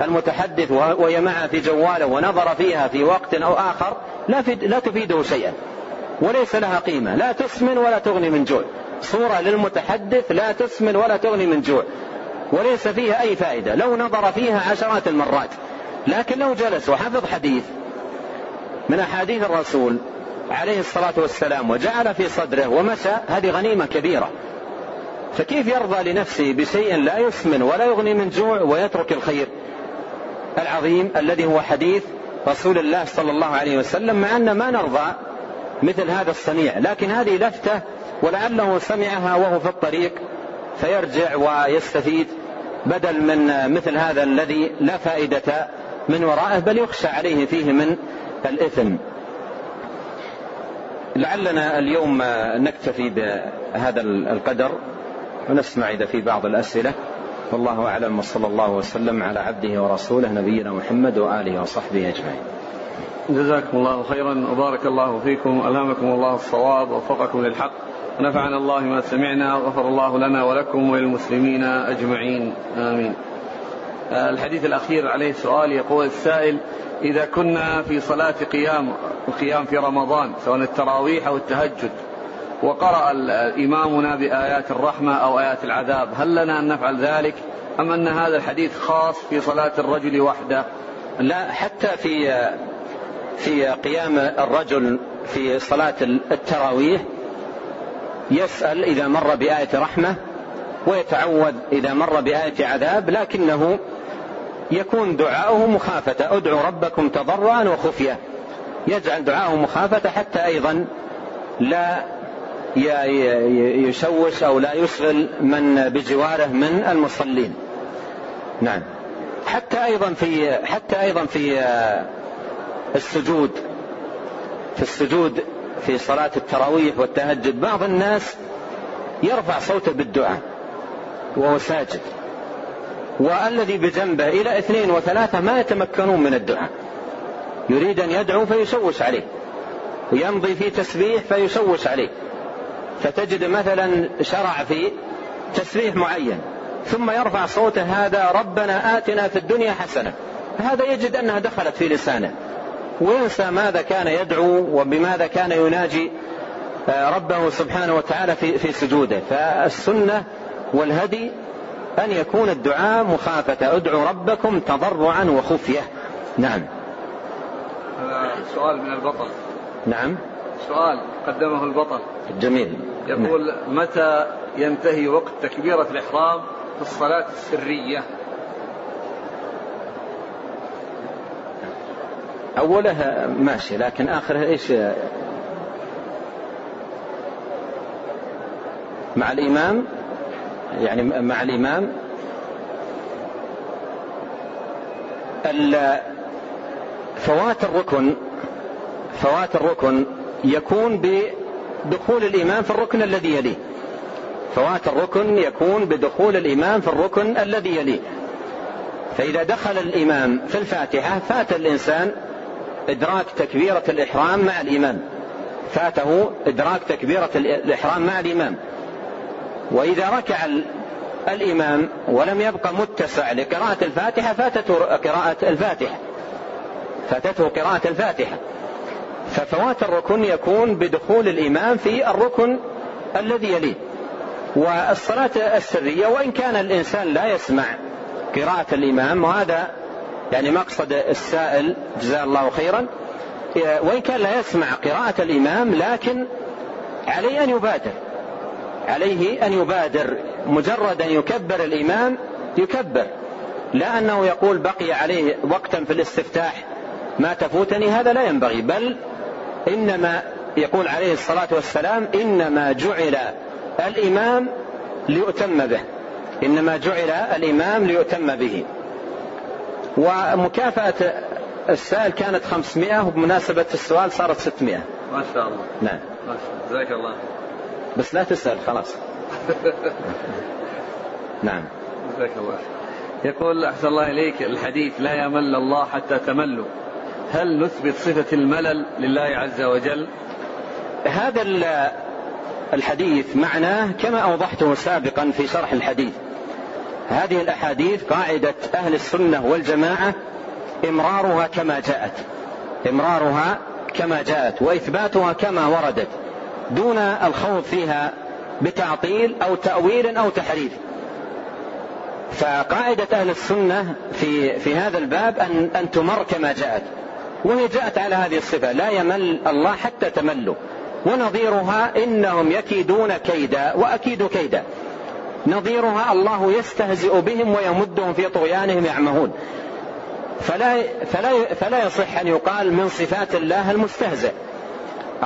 للمتحدث وهي معه في جواله ونظر فيها في وقت أو آخر لا, لا تفيده شيئا. وليس لها قيمة. لا تسمن ولا تغني من جوع. صورة للمتحدث لا تسمن ولا تغني من جوع. وليس فيها أي فائدة. لو نظر فيها عشرات المرات. لكن لو جلس وحفظ حديث من أحاديث الرسول عليه الصلاة والسلام وجعل في صدره ومشى هذه غنيمة كبيرة. فكيف يرضى لنفسه بشيء لا يسمن ولا يغني من جوع ويترك الخير؟ العظيم الذي هو حديث رسول الله صلى الله عليه وسلم مع أن ما نرضى مثل هذا الصنيع لكن هذه لفتة ولعله سمعها وهو في الطريق فيرجع ويستفيد بدل من مثل هذا الذي لا فائدة من ورائه بل يخشى عليه فيه من الإثم. لعلنا اليوم نكتفي بهذا القدر ونسمع إذا في بعض الأسئلة. والله أعلم وصلى الله وسلم على عبده ورسوله نبينا محمد وآله وصحبه أجمعين. جزاكم الله خيرا وبارك الله فيكم ألهمكم الله الصواب ووفقكم للحق ونفعنا الله ما سمعنا وغفر الله لنا ولكم وللمسلمين أجمعين. آمين. الحديث الأخير عليه سؤال يقول السائل إذا كنا في صلاة قيام القيام في رمضان سواء التراويح أو التهجد وقرأ إمامنا بآيات الرحمة أو آيات العذاب. هل لنا أن نفعل ذلك؟ أم أن هذا الحديث خاص في صلاة الرجل وحده؟ لا حتى في في قيام الرجل في صلاة التراويح يسأل إذا مر بآية رحمة ويتعوذ إذا مر بآية عذاب لكنه يكون دعاؤه مخافة. ادعوا ربكم تضرعا وخفية. يجعل دعاءه مخافة حتى أيضا لا يشوش أو لا يشغل من بجواره من المصلين. نعم. حتى أيضا في حتى أيضا في السجود. في السجود في صلاة التراويح والتهجد بعض الناس يرفع صوته بالدعاء وهو ساجد. والذي بجنبه إلى اثنين وثلاثة ما يتمكنون من الدعاء. يريد أن يدعو فيشوش عليه. ويمضي في تسبيح فيشوش عليه. فتجد مثلا شرع في تسبيح معين ثم يرفع صوته هذا ربنا آتنا في الدنيا حسنة. هذا يجد أنها دخلت في لسانه. وينسى ماذا كان يدعو وبماذا كان يناجي آه، ربه سبحانه وتعالى في في سجوده. فالسنة والهدي أن يكون الدعاء مخافة. ادعوا ربكم تضرعا وخفية. نعم. هذا سؤال من البطل. نعم. سؤال قدمه البطل. جميل. يقول متى ينتهي وقت تكبيرة الإحرام في الصلاة السرية؟ أولها ماشي لكن آخرها إيش؟ مع الإمام؟ يعني مع الإمام؟ فوات الركن فوات الركن يكون ب بدخول الإمام في الركن الذي يليه. فوات الركن يكون بدخول الإمام في الركن الذي يليه. فإذا دخل الإمام في الفاتحة فات الإنسان إدراك تكبيرة الإحرام مع الإمام فاته إدراك تكبيرة الإحرام مع الإمام وإذا ركع الإمام ولم يبقى متسع لقراءة الفاتحة فاتته قراءة الفاتحة. فاتته قراءة الفاتحة. ففوات الركن يكون بدخول الإمام في الركن الذي يليه. والصلاة السرية وإن كان الإنسان لا يسمع قراءة الإمام وهذا يعني مقصد السائل جزاه الله خيرا وإن كان لا يسمع قراءة الإمام لكن عليه أن يبادر. عليه أن يبادر. مجرد أن يكبر الإمام يكبر. لا أنه يقول بقي عليه وقتا في الاستفتاح ما تفوتني هذا لا ينبغي بل إنما يقول عليه الصلاة والسلام إنما جعل الإمام ليؤتم به. إنما جعل الإمام ليؤتم به. ومكافأة السائل كانت 500 وبمناسبة السؤال صارت 600 ما شاء الله. نعم. جزاك الله. بس لا تسأل خلاص. [LAUGHS] نعم. جزاك الله. يقول أحسن الله إليك الحديث لا يمل الله حتى تملوا. هل نثبت صفة الملل لله عز وجل؟ هذا الحديث معناه كما أوضحته سابقا في شرح الحديث. هذه الأحاديث قاعدة أهل السنة والجماعة إمرارها كما جاءت. إمرارها كما جاءت وإثباتها كما وردت دون الخوض فيها بتعطيل أو تأويل أو تحريف. فقاعدة أهل السنة في في هذا الباب أن أن تمر كما جاءت. وهي جاءت على هذه الصفة لا يمل الله حتى تملوا ونظيرها إنهم يكيدون كيدا وأكيد كيدا. نظيرها الله يستهزئ بهم ويمدهم في طغيانهم يعمهون. فلا فلا فلا يصح أن يقال من صفات الله المستهزئ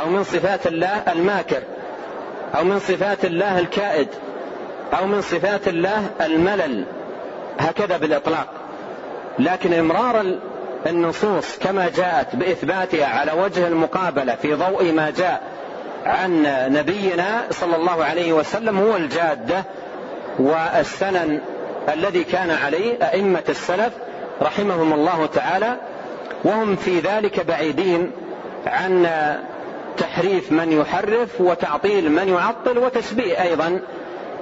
أو من صفات الله الماكر أو من صفات الله الكائد أو من صفات الله الملل. هكذا بالإطلاق. لكن إمرار النصوص كما جاءت بإثباتها على وجه المقابلة في ضوء ما جاء عن نبينا صلى الله عليه وسلم هو الجادة والسنن الذي كان عليه أئمة السلف رحمهم الله تعالى وهم في ذلك بعيدين عن تحريف من يحرف وتعطيل من يعطل وتشبيه أيضا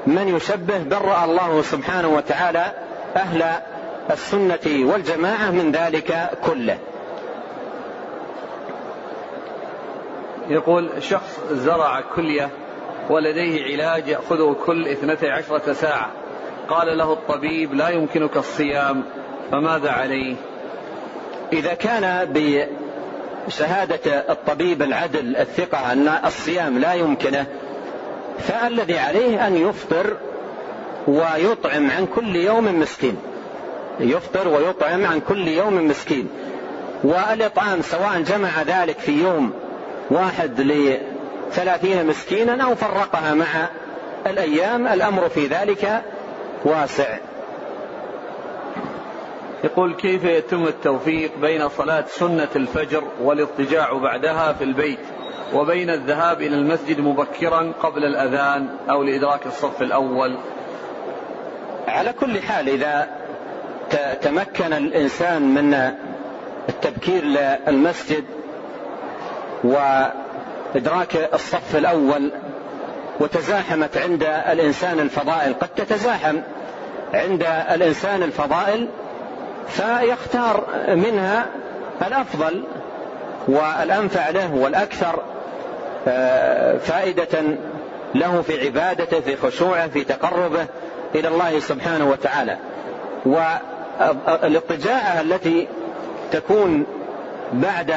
من يشبه برأ الله سبحانه وتعالى أهل السنة والجماعة من ذلك كله. يقول شخص زرع كلية ولديه علاج يأخذه كل اثنتي عشرة ساعة. قال له الطبيب لا يمكنك الصيام فماذا عليه؟ إذا كان بشهادة الطبيب العدل الثقة أن الصيام لا يمكنه فالذي عليه أن يفطر ويطعم عن كل يوم مسكين. يفطر ويطعم عن كل يوم مسكين. والإطعام سواء جمع ذلك في يوم واحد لثلاثين مسكينا أو فرقها مع الأيام الأمر في ذلك واسع. يقول كيف يتم التوفيق بين صلاة سنة الفجر والاضطجاع بعدها في البيت وبين الذهاب إلى المسجد مبكرا قبل الأذان أو لإدراك الصف الأول؟ على كل حال إذا تمكن الإنسان من التبكير للمسجد وإدراك الصف الأول وتزاحمت عند الإنسان الفضائل. قد تتزاحم عند الإنسان الفضائل فيختار منها الأفضل والأنفع له والأكثر آه، فائدة له في عبادته في خشوعه في تقربه إلى الله سبحانه وتعالى. والاضطجاعه التي تكون بعد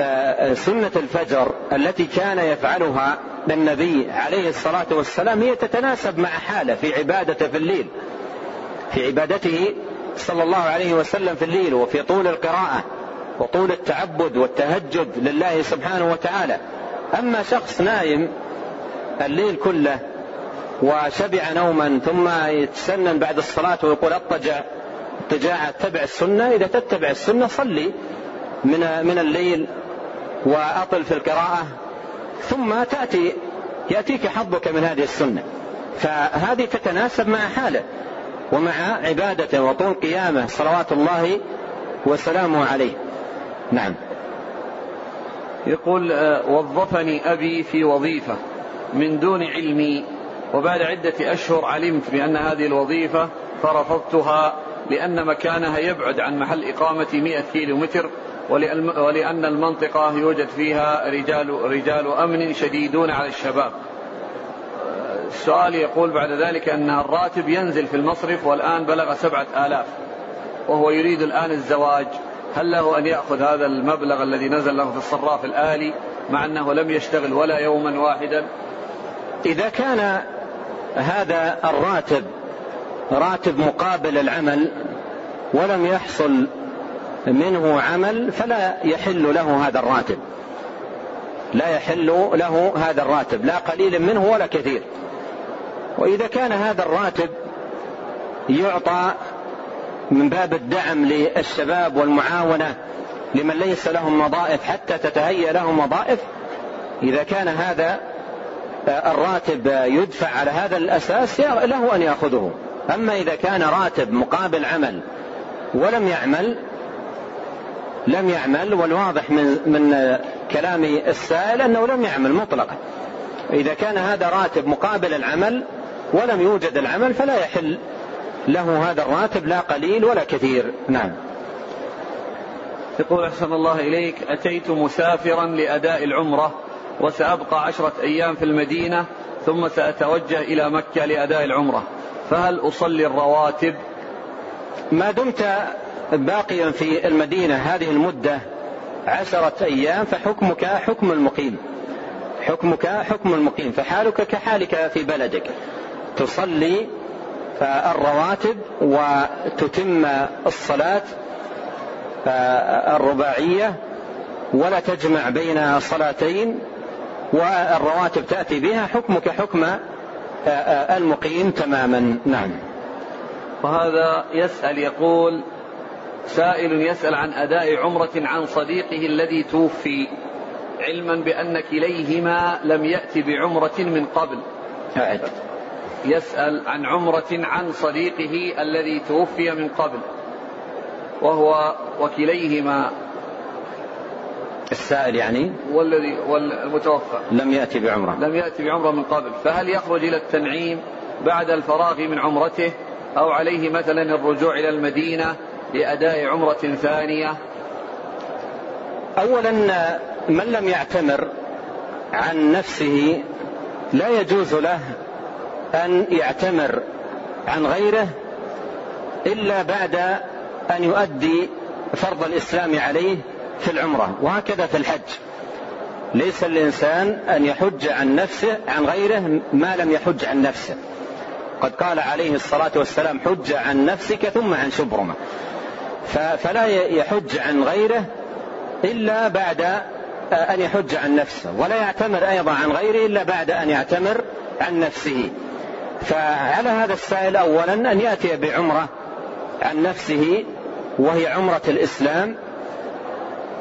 آه، سنة الفجر التي كان يفعلها النبي عليه الصلاة والسلام هي تتناسب مع حالة في عبادته في الليل في عبادته صلى الله عليه وسلم في الليل وفي طول القراءة وطول التعبد والتهجد لله سبحانه وتعالى. أما شخص نايم الليل كله وشبع نوما ثم يتسنن بعد الصلاة ويقول اضطجع اضطجاع تتبع السنة. إذا تتبع السنة صلي من من الليل وأطل في القراءة. ثم تأتي يأتيك حظك من هذه السنة. فهذه تتناسب مع حاله ومع عبادته وطول قيامه. صلوات الله وسلامه عليه. نعم. يقول آه، وظفني أبي في وظيفة من دون علمي وبعد عدة أشهر علمت بأن هذه الوظيفة فرفضتها لأن مكانها يبعد عن محل إقامتي مئة كيلو متر ولأن المنطقة يوجد فيها رجال, رجال أمن شديدون على الشباب. السؤال يقول بعد ذلك أن الراتب ينزل في المصرف والآن بلغ سبعة آلاف وهو يريد الآن الزواج. هل له أن يأخذ هذا المبلغ الذي نزل له في الصراف الآلي مع أنه لم يشتغل ولا يوما واحدا؟ إذا كان هذا الراتب راتب مقابل العمل ولم يحصل منه عمل فلا يحل له هذا الراتب. لا يحل له هذا الراتب لا قليل منه ولا كثير. وإذا كان هذا الراتب يعطى من باب الدعم للشباب والمعاونة لمن ليس لهم وظائف حتى تتهيأ لهم وظائف إذا كان هذا الراتب يدفع على هذا الأساس له أن يأخذه أما إذا كان راتب مقابل عمل ولم يعمل لم يعمل والواضح من من كلام السائل أنه لم يعمل مطلقا. إذا كان هذا راتب مقابل العمل ولم يوجد العمل فلا يحل له هذا الراتب لا قليل ولا كثير، نعم. يقول أحسن الله إليك أتيت مسافرا لأداء العمرة وسأبقى عشرة أيام في المدينة ثم سأتوجه إلى مكة لأداء العمرة. فهل أصلي الرواتب؟ ما دمت باقيا في المدينة هذه المدة عشرة أيام فحكمك حكم المقيم. حكمك حكم المقيم فحالك كحالك في بلدك. تصلي الرواتب وتتم الصلاة الرباعية ولا تجمع بين صلاتين والرواتب تأتي بها حكمك حكم المقيم تماما. نعم. وهذا يسأل يقول سائل يسأل عن أداء عمرة عن صديقه الذي توفي علما بأن كليهما لم يأت بعمرة من قبل. أعد. يسأل عن عمرة عن صديقه الذي توفي من قبل وهو وكليهما السائل يعني والذي والمتوفى لم يأتي بعمرة. لم يأتي بعمرة من قبل. فهل يخرج إلى التنعيم بعد الفراغ من عمرته أو عليه مثلا الرجوع إلى المدينة لأداء عمرة ثانية؟ أولا من لم يعتمر عن نفسه لا يجوز له أن يعتمر عن غيره إلا بعد أن يؤدي فرض الإسلام عليه في العمرة وهكذا في الحج. ليس الإنسان أن يحج عن نفسه عن غيره ما لم يحج عن نفسه. قد قال عليه الصلاة والسلام حج عن نفسك ثم عن شبرمة. فلا يحج عن غيره إلا بعد أن يحج عن نفسه ولا يعتمر أيضا عن غيره إلا بعد أن يعتمر عن نفسه. فعلى هذا السائل أولا أن يأتي بعمرة عن نفسه وهي عمرة الإسلام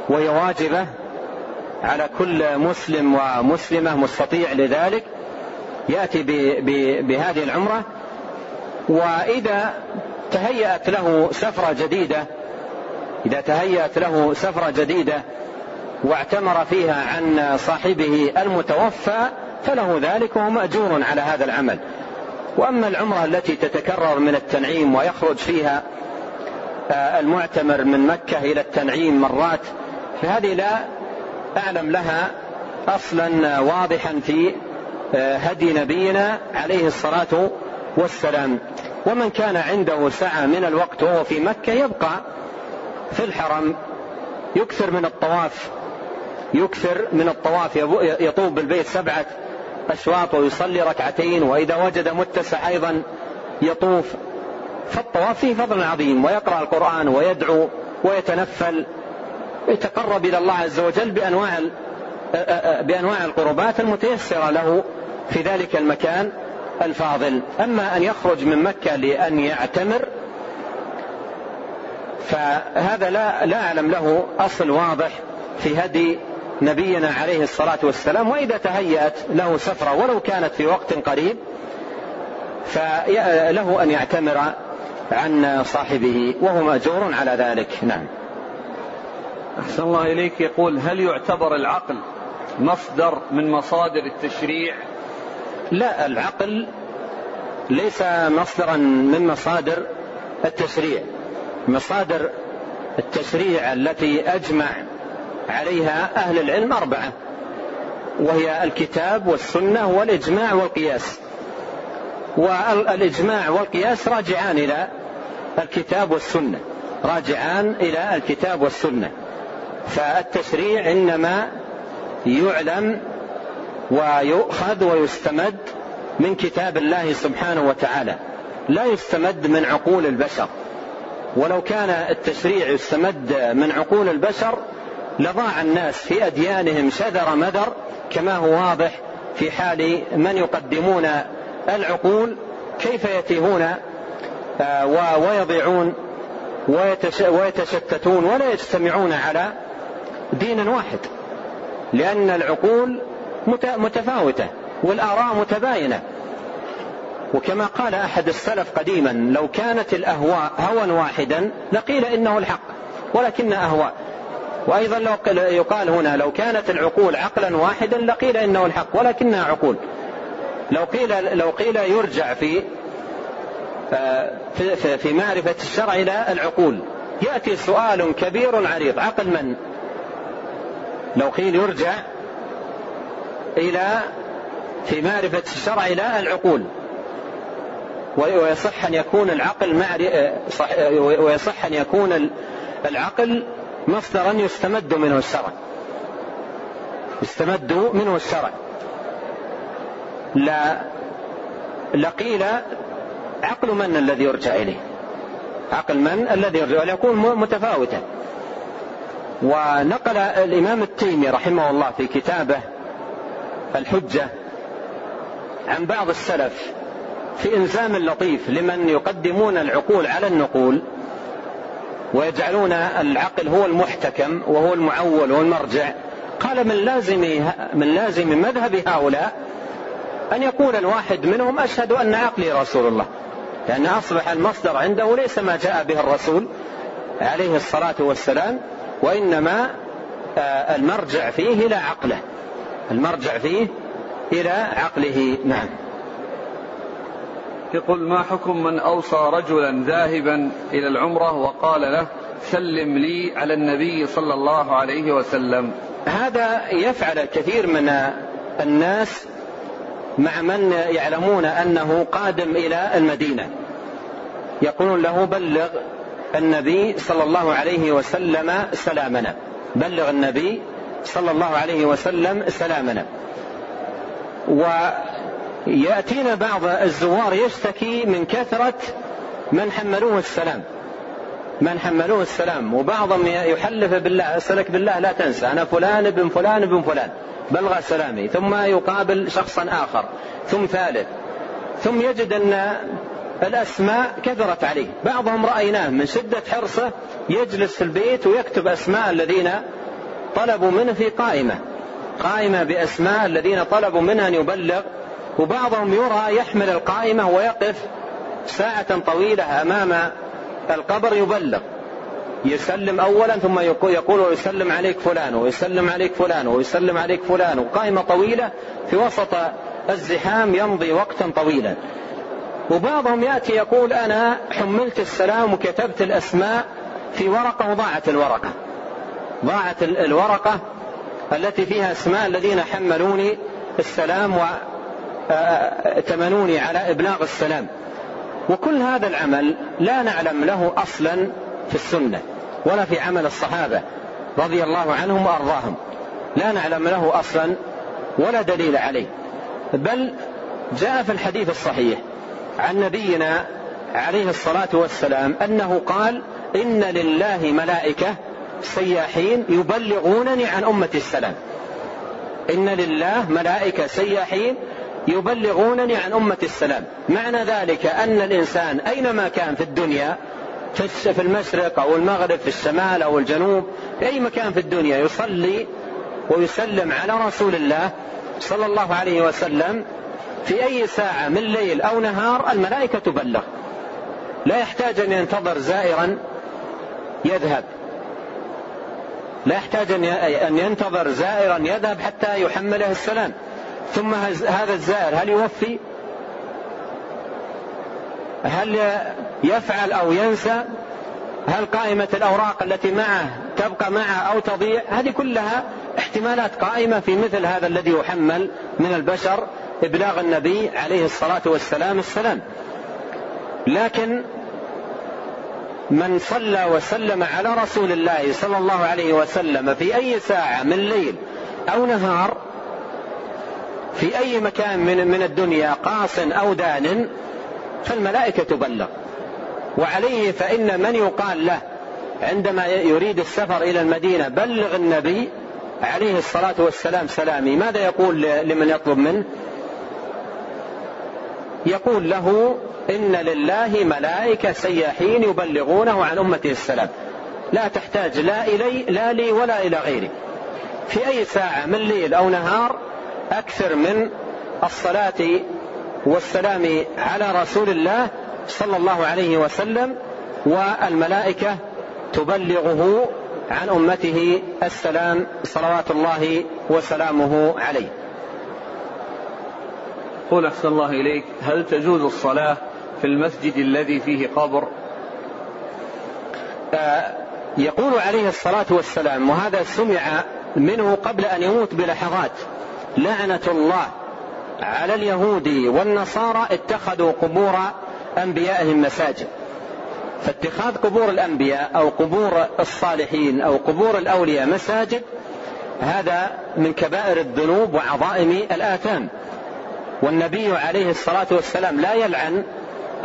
وهي واجبة على كل مسلم ومسلمة مستطيع لذلك يأتي بهذه العمرة وإذا تهيأت له سفرة جديدة إذا تهيأت له سفرة جديدة واعتمر فيها عن صاحبه المتوفى فله ذلك وهو مأجور على هذا العمل. وأما العمرة التي تتكرر من التنعيم ويخرج فيها آه، المعتمر من مكة إلى التنعيم مرات فهذه لا أعلم لها أصلا واضحا في آه، هدي نبينا عليه الصلاة والسلام. ومن كان عنده سعة من الوقت وهو في مكة يبقى في الحرم يكثر من الطواف يكثر من الطواف يطوف بالبيت سبعة أشواط ويصلي ركعتين وإذا وجد متسع أيضا يطوف. فالطواف فيه فضل عظيم ويقرأ القرآن ويدعو ويتنفل. يتقرب إلى الله عز وجل بأنواع بأنواع القربات المتيسرة له في ذلك المكان الفاضل. أما أن يخرج من مكة لأن يعتمر فهذا لا, لا أعلم له أصل واضح في هدي نبينا عليه الصلاة والسلام. وإذا تهيأت له سفرة ولو كانت في وقت قريب فله أن يعتمر عن صاحبه وهو مأجور على ذلك. نعم. أحسن الله إليك يقول هل يعتبر العقل مصدر من مصادر التشريع؟ لا العقل ليس مصدرا من مصادر التشريع. مصادر التشريع التي أجمع عليها أهل العلم أربعة وهي الكتاب والسنة والإجماع والقياس. والإجماع والقياس راجعان إلى الكتاب والسنة راجعان إلى الكتاب والسنة. فالتشريع إنما يعلم ويؤخذ ويستمد من كتاب الله سبحانه وتعالى. لا يستمد من عقول البشر. ولو كان التشريع يستمد من عقول البشر لضاع الناس في أديانهم شذر مذر كما هو واضح في حال من يقدمون العقول كيف يتيهون آه، ويضيعون ويتشتتون ولا يجتمعون على دين واحد. لأن العقول متفاوتة والآراء متباينة. وكما قال أحد السلف قديما لو كانت الأهواء هوى واحدا لقيل إنه الحق ولكن أهواء وأيضا لو يقال هنا لو كانت العقول عقلا واحدا لقيل إنه الحق ولكنها عقول. لو قيل لو قيل يرجع في آه، في, في معرفة الشرع إلى العقول. يأتي سؤال كبير عريض. عقل من؟ لو قيل يرجع إلى في معرفة الشرع إلى العقول. ويصح أن يكون العقل معرفة ويصح أن يكون العقل مصدرا يستمد منه الشرع. يستمد منه الشرع. لا لقيل عقل من الذي يرجع إليه؟ عقل من الذي يرجع؟ يكون متفاوتا. ونقل الإمام التيمي رحمه الله في كتابه الحجة عن بعض السلف في إلزام لطيف لمن يقدمون العقول على النقول ويجعلون العقل هو المحتكم وهو المعول والمرجع. قال من لازم من لازم مذهب هؤلاء أن يقول الواحد منهم أشهد أن عقلي رسول الله. لأن أصبح المصدر عنده ليس ما جاء به الرسول عليه الصلاة والسلام وإنما آه، المرجع فيه إلى عقله. المرجع فيه إلى عقله نعم. يقول ما حكم من أوصى رجلا ذاهبا إلى العمرة وقال له سلم لي على النبي صلى الله عليه وسلم هذا يفعل كثير من الناس مع من يعلمون أنه قادم إلى المدينة. يقولون له بلغ النبي صلى الله عليه وسلم سلامنا. بلغ النبي صلى الله عليه وسلم سلامنا. ويأتينا بعض الزوار يشتكي من كثرة من حملوه السلام. من حملوه السلام. وبعضهم يحلف بالله أسألك بالله لا تنسى أنا فلان ابن فلان ابن فلان. بلغ سلامي. ثم يقابل شخصا آخر ثم ثالث. ثم يجد أن الأسماء كثرت عليه. بعضهم رأيناه من شدة حرصه يجلس في البيت ويكتب أسماء الذين طلبوا منه في قائمة. قائمة بأسماء الذين طلبوا منه أن يبلغ. وبعضهم يرى يحمل القائمة ويقف ساعة طويلة أمام القبر يبلغ. يسلم أولا ثم يقول ويسلم عليك فلان ويسلم عليك فلان ويسلم عليك فلان. وقائمة طويلة في وسط الزحام يمضي وقتا طويلا. وبعضهم يأتي يقول أنا حملت السلام وكتبت الأسماء في ورقة وضاعت الورقة. ضاعت الورقة التي فيها أسماء الذين حملوني السلام وتمنوني على إبلاغ السلام. وكل هذا العمل لا نعلم له أصلا في السنة ولا في عمل الصحابة رضي الله عنهم وأرضاهم. لا نعلم له أصلا ولا دليل عليه. بل جاء في الحديث الصحيح عن نبينا عليه الصلاة والسلام أنه قال إن لله ملائكة سياحين يبلغونني عن أمة السلام. إن لله ملائكة سياحين يبلغونني عن أمة السلام. معنى ذلك أن الإنسان أينما كان في الدنيا في المشرق أو المغرب في الشمال أو الجنوب في أي مكان في الدنيا يصلي ويسلم على رسول الله صلى الله عليه وسلم في أي ساعة من ليل أو نهار الملائكة تبلغ. لا يحتاج أن ينتظر زائرا يذهب. لا يحتاج أن ينتظر زائرا يذهب حتى يحمله السلام. ثم هذا الزائر هل يوفي؟ هل يفعل أو ينسى؟ هل قائمة الأوراق التي معه تبقى معه أو تضيع؟ هذه كلها احتمالات قائمة في مثل هذا الذي يحمل من البشر إبلاغ النبي عليه الصلاة والسلام السلام. لكن من صلى وسلم على رسول الله صلى الله عليه وسلم في أي ساعة من ليل أو نهار في أي مكان من من الدنيا قاص أو دان فالملائكة تبلغ. وعليه فإن من يقال له عندما يريد السفر إلى المدينة بلغ النبي عليه الصلاة والسلام سلامي. ماذا يقول لمن يطلب منه؟ يقول له إن لله ملائكة سياحين يبلغونه عن أمته السلام. لا تحتاج لا إلي لا لي ولا إلى غيري. في أي ساعة من ليل أو نهار أكثر من الصلاة والسلام على رسول الله صلى الله عليه وسلم والملائكة تبلغه عن أمته السلام صلوات الله وسلامه عليه. قول أحسن الله إليك هل تجوز الصلاة في المسجد الذي فيه قبر؟ آه يقول عليه الصلاة والسلام وهذا سمع منه قبل أن يموت بلحظات لعنة الله على اليهود والنصارى اتخذوا قبور أنبيائهم مساجد. فاتخاذ قبور الأنبياء أو قبور الصالحين أو قبور الأولياء مساجد هذا من كبائر الذنوب وعظائم الآثام. والنبي عليه الصلاة والسلام لا يلعن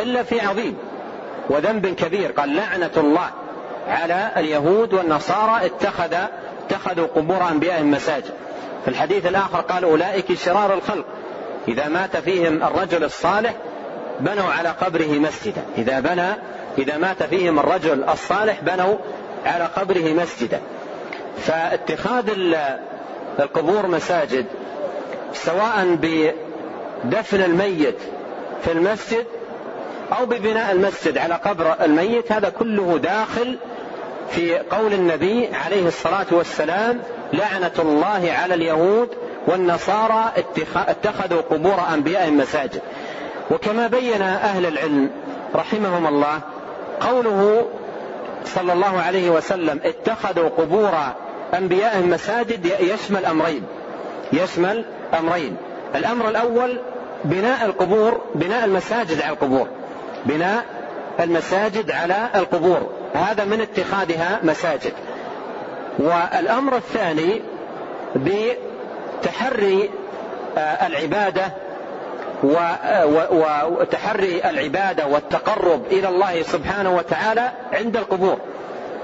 إلا في عظيم وذنب كبير. قال لعنة الله على اليهود والنصارى اتخذ اتخذوا قبور أنبيائهم مساجد في الحديث الآخر قال أولئك شرار الخلق. إذا مات فيهم الرجل الصالح بنوا على قبره مسجدا. إذا بنى إذا مات فيهم الرجل الصالح بنوا على قبره مسجدا. فاتخاذ القبور مساجد سواء بدفن الميت في المسجد أو ببناء المسجد على قبر الميت هذا كله داخل في قول النبي عليه الصلاة والسلام لعنة الله على اليهود والنصارى اتخذوا قبور أنبيائهم مساجد وكما بين أهل العلم رحمهم الله قوله صلى الله عليه وسلم اتخذوا قبور أنبيائهم مساجد يشمل أمرين يشمل أمرين. الأمر الأول بناء القبور بناء المساجد على القبور. بناء المساجد على القبور. هذا من اتخاذها مساجد. والأمر الثاني بتحري آه، العبادة وتحري العبادة والتقرب إلى الله سبحانه وتعالى عند القبور.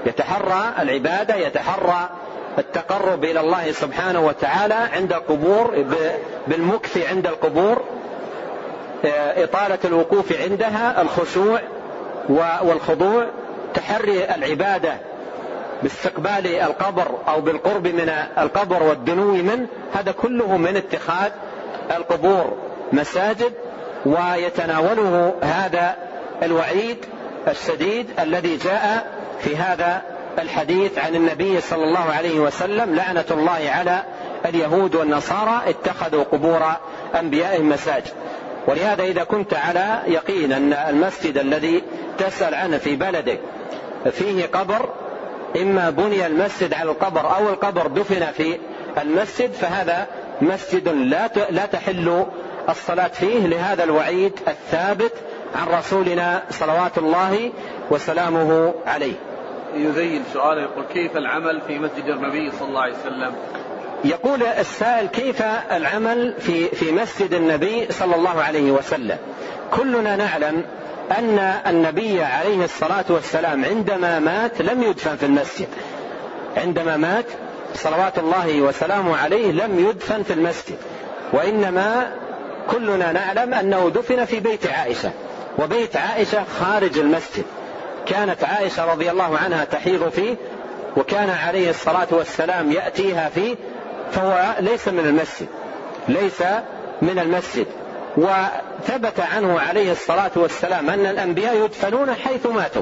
يتحرى العبادة يتحرى التقرب إلى الله سبحانه وتعالى عند القبور بالمكث عند القبور. إطالة الوقوف عندها الخشوع والخضوع تحري العبادة باستقبال القبر أو بالقرب من القبر والدنو منه هذا كله من اتخاذ القبور مساجد ويتناوله هذا الوعيد الشديد الذي جاء في هذا الحديث عن النبي صلى الله عليه وسلم لعنة الله على اليهود والنصارى اتخذوا قبور أنبيائهم مساجد. ولهذا إذا كنت على يقين أن المسجد الذي تسأل عنه في بلدك فيه قبر إما بني المسجد على القبر أو القبر دفن في المسجد فهذا مسجد لا لا تحل الصلاة فيه لهذا الوعيد الثابت عن رسولنا صلوات الله وسلامه عليه. يزين سؤاله يقول كيف العمل في مسجد النبي صلى الله عليه وسلم؟ يقول السائل كيف العمل في في مسجد النبي صلى الله عليه وسلم؟ كلنا نعلم أن النبي عليه الصلاة والسلام عندما مات لم يدفن في المسجد. عندما مات صلوات الله وسلامه عليه لم يدفن في المسجد وإنما كلنا نعلم أنه دفن في بيت عائشة وبيت عائشة خارج المسجد كانت عائشة رضي الله عنها تحيض فيه وكان عليه الصلاة والسلام يأتيها فيه فهو ليس من المسجد ليس من المسجد. وثبت عنه عليه الصلاة والسلام أن الأنبياء يدفنون حيث ماتوا.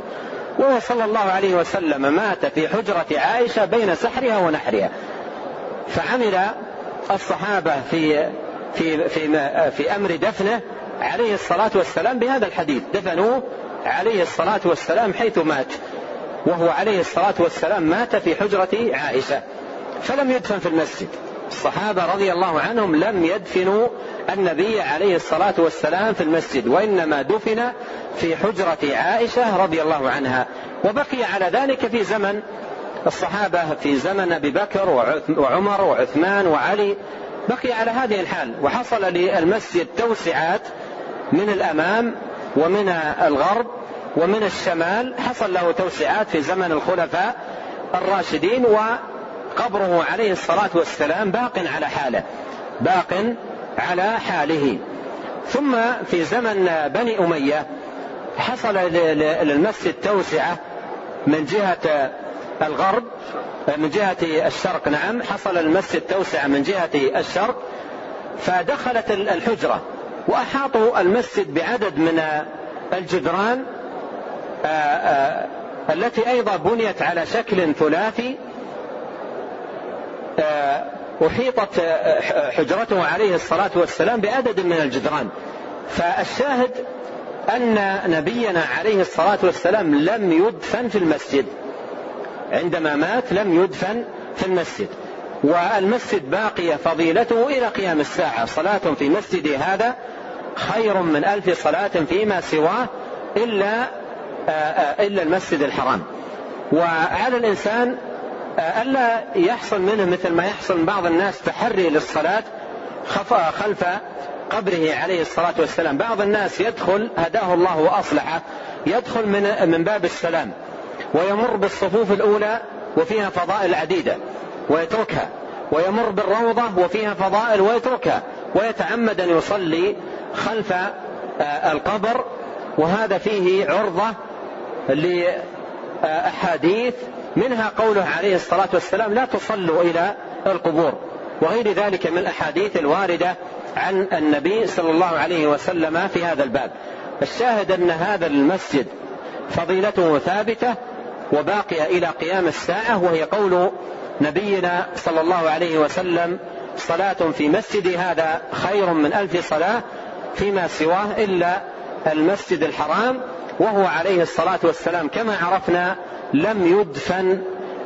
وهو صلى الله عليه وسلم مات في حجرة عائشة بين سحرها ونحرها. فعمل الصحابة في في في في أمر دفنه عليه الصلاة والسلام بهذا الحديث. دفنوه عليه الصلاة والسلام حيث مات. وهو عليه الصلاة والسلام مات في حجرة عائشة. فلم يدفن في المسجد. الصحابة رضي الله عنهم لم يدفنوا النبي عليه الصلاة والسلام في المسجد وإنما دفن في حجرة عائشة رضي الله عنها. وبقي على ذلك في زمن الصحابة في زمن أبي بكر وعمر وعثمان وعلي. بقي على هذه الحال وحصل للمسجد توسعات من الأمام ومن الغرب ومن الشمال. حصل له توسعات في زمن الخلفاء الراشدين وقبره عليه الصلاة والسلام باق على حاله باق على حاله. ثم في زمن بني أمية حصل للمسجد توسعة من جهة الغرب من جهة الشرق نعم حصل المسجد توسعة من جهة الشرق فدخلت الحجرة وأحاطوا المسجد بعدد من الجدران آه، آه، التي أيضا بنيت على شكل ثلاثي أحيطت حجرته عليه الصلاة والسلام بعدد من الجدران. فالشاهد أن نبينا عليه الصلاة والسلام لم يدفن في المسجد. عندما مات لم يدفن في المسجد. والمسجد باقية فضيلته إلى قيام الساعة. صلاة في مسجد هذا خير من ألف صلاة فيما سواه إلا آه، آه، إلا المسجد الحرام. وعلى الإنسان آه، ألا يحصل منه مثل ما يحصل من بعض الناس تحري للصلاة خلف قبره عليه الصلاة والسلام. بعض الناس يدخل هداه الله وأصلحه يدخل من من باب السلام ويمر بالصفوف الأولى وفيها فضائل عديدة ويتركها ويمر بالروضة وفيها فضائل ويتركها ويتعمد أن يصلي خلف القبر. وهذا فيه عرضة لأحاديث منها قوله عليه الصلاة والسلام لا تصلوا إلى القبور وغير ذلك من الأحاديث الواردة عن النبي صلى الله عليه وسلم في هذا الباب. الشاهد أن هذا المسجد فضيلته ثابتة وباقية إلى قيام الساعة وهي قول نبينا صلى الله عليه وسلم صلاة في مسجد هذا خير من ألف صلاة فيما سواه إلا المسجد الحرام وهو عليه الصلاة والسلام كما عرفنا لم يدفن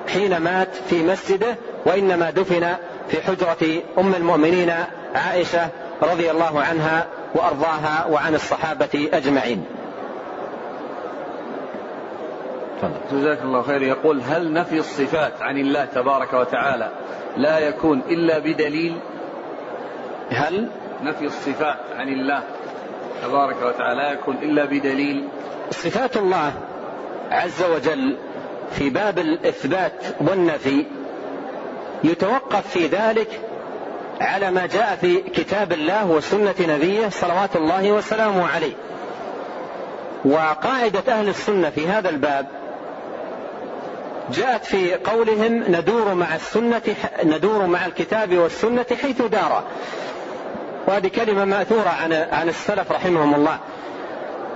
حين مات في مسجده وإنما دفن في حجرة أم المؤمنين عائشة رضي الله عنها وأرضاها وعن الصحابة أجمعين. جزاك الله خير. يقول هل نفي الصفات عن الله تبارك وتعالى لا يكون إلا بدليل؟ هل نفي الصفات عن الله تبارك وتعالى لا يكون إلا بدليل؟ صفات الله عز وجل في باب الإثبات والنفي يتوقف في ذلك على ما جاء في كتاب الله وسنة نبيه صلوات الله وسلامه عليه. وقاعدة أهل السنة في هذا الباب جاءت في قولهم ندور مع السنة ندور مع الكتاب والسنة حيث دار. وهذه كلمة مأثورة عن عن السلف رحمهم الله.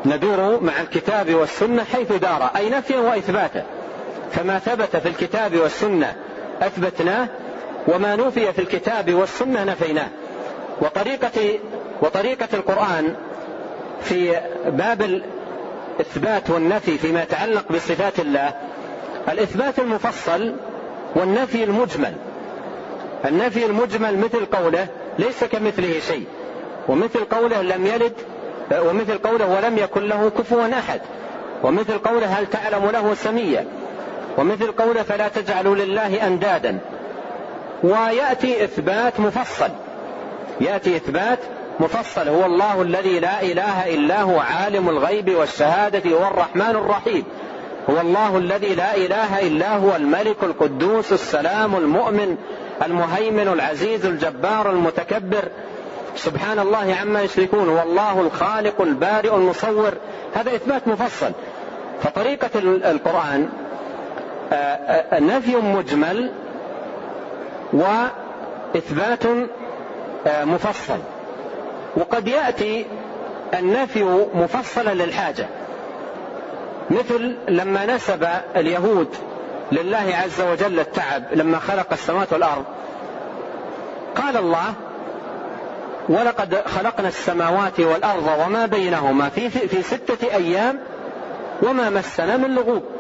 ندور مع الكتاب والسنة حيث دار أي نفيا وإثباتا فما ثبت في الكتاب والسنة أثبتناه وما نفي في الكتاب والسنة نفيناه. وطريقة وطريقة القرآن في باب الإثبات والنفي فيما يتعلق بصفات الله الإثبات المفصل والنفي المجمل. النفي المجمل مثل قوله ليس كمثله شيء ومثل قوله لم يلد ومثل قوله ولم يكن له كفوا أحد ومثل قوله هل تعلم له سميا. ومثل قوله فلا تجعلوا لله أندادا. ويأتي إثبات مفصل. يأتي إثبات مفصل. هو الله الذي لا إله إلا هو عالم الغيب والشهادة هو الرحمن الرحيم. هو الله الذي لا إله إلا هو الملك القدوس السلام المؤمن المهيمن العزيز الجبار المتكبر. سبحان الله عما يشركون. والله الخالق البارئ المصور. هذا إثبات مفصل. فطريقة القرآن نفي مجمل وإثبات آه، مفصل. وقد يأتي النفي مفصلا للحاجة. مثل لما نسب اليهود لله عز وجل التعب لما خلق السماوات والأرض. قال الله ولقد خلقنا السماوات والأرض وما بينهما في, في ستة أيام وما مسنا من لغوب.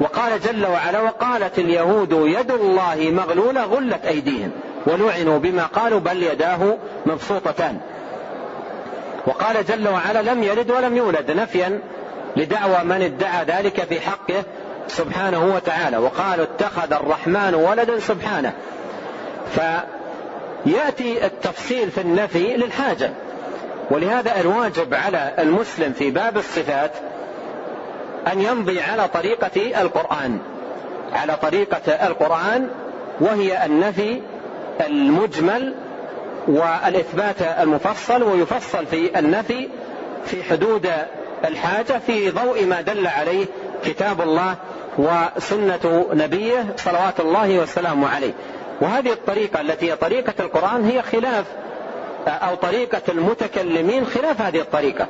وقال جل وعلا وقالت اليهود يد الله مغلولة غلت أيديهم ولعنوا بما قالوا بل يداه مبسوطتان. وقال جل وعلا لم يلد ولم يولد نفيا لدعوى من ادعى ذلك في حقه سبحانه وتعالى. وقالوا اتخذ الرحمن ولدا سبحانه. فيأتي التفصيل في النفي للحاجة. ولهذا الواجب على المسلم في باب الصفات أن يمضي على طريقة القرآن. على طريقة القرآن وهي النفي المجمل والإثبات المفصل ويفصل في النفي في حدود الحاجة في ضوء ما دل عليه كتاب الله وسنة نبيه صلوات الله وسلامه عليه. وهذه الطريقة التي هي طريقة القرآن هي خلاف أو طريقة المتكلمين خلاف هذه الطريقة.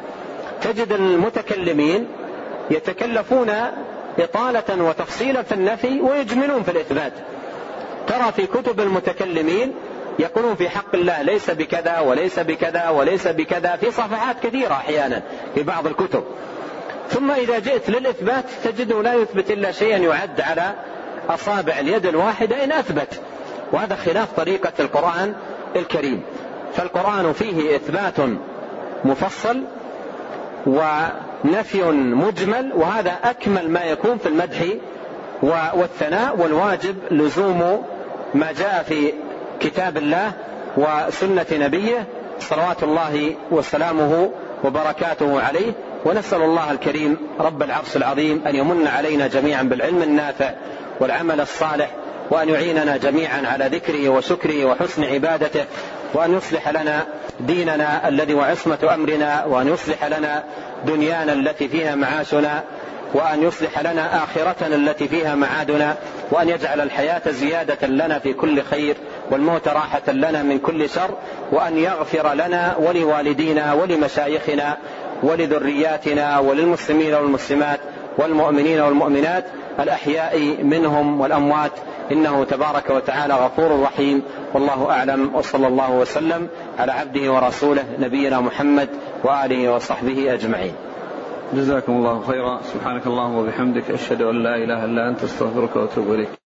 تجد المتكلمين يتكلفون إطالة وتفصيلا في النفي ويجملون في الإثبات. ترى في كتب المتكلمين يقولون في حق الله ليس بكذا وليس بكذا وليس بكذا في صفحات كثيرة أحيانا في بعض الكتب. ثم إذا جئت للإثبات تجده لا يثبت إلا شيئا يعد على أصابع اليد الواحدة إن أثبت. وهذا خلاف طريقة القرآن الكريم. فالقرآن فيه إثبات مفصل ونفي مجمل وهذا أكمل ما يكون في المدح والثناء والواجب لزوم ما جاء في كتاب الله وسنة نبيه صلوات الله وسلامه وبركاته عليه. ونسأل الله الكريم رب العرش العظيم أن يمن علينا جميعا بالعلم النافع والعمل الصالح وأن يعيننا جميعا على ذكره وشكره وحسن عبادته وأن يصلح لنا ديننا الذي وعصمة أمرنا وأن يصلح لنا دنيانا التي فيها معاشنا وأن يصلح لنا آخرتنا التي فيها معادنا وأن يجعل الحياة زيادة لنا في كل خير والموت راحة لنا من كل شر وأن يغفر لنا ولوالدينا ولمشايخنا ولذرياتنا وللمسلمين والمسلمات. والمؤمنين والمؤمنات الأحياء منهم والأموات. إنه تبارك وتعالى غفور رحيم. والله أعلم. وصلى الله وسلم على عبده ورسوله نبينا محمد وآله وصحبه أجمعين. جزاكم الله خيرا. سبحانك اللهم وبحمدك. أشهد أن لا إله إلا أنت. أستغفرك وأتوب إليك.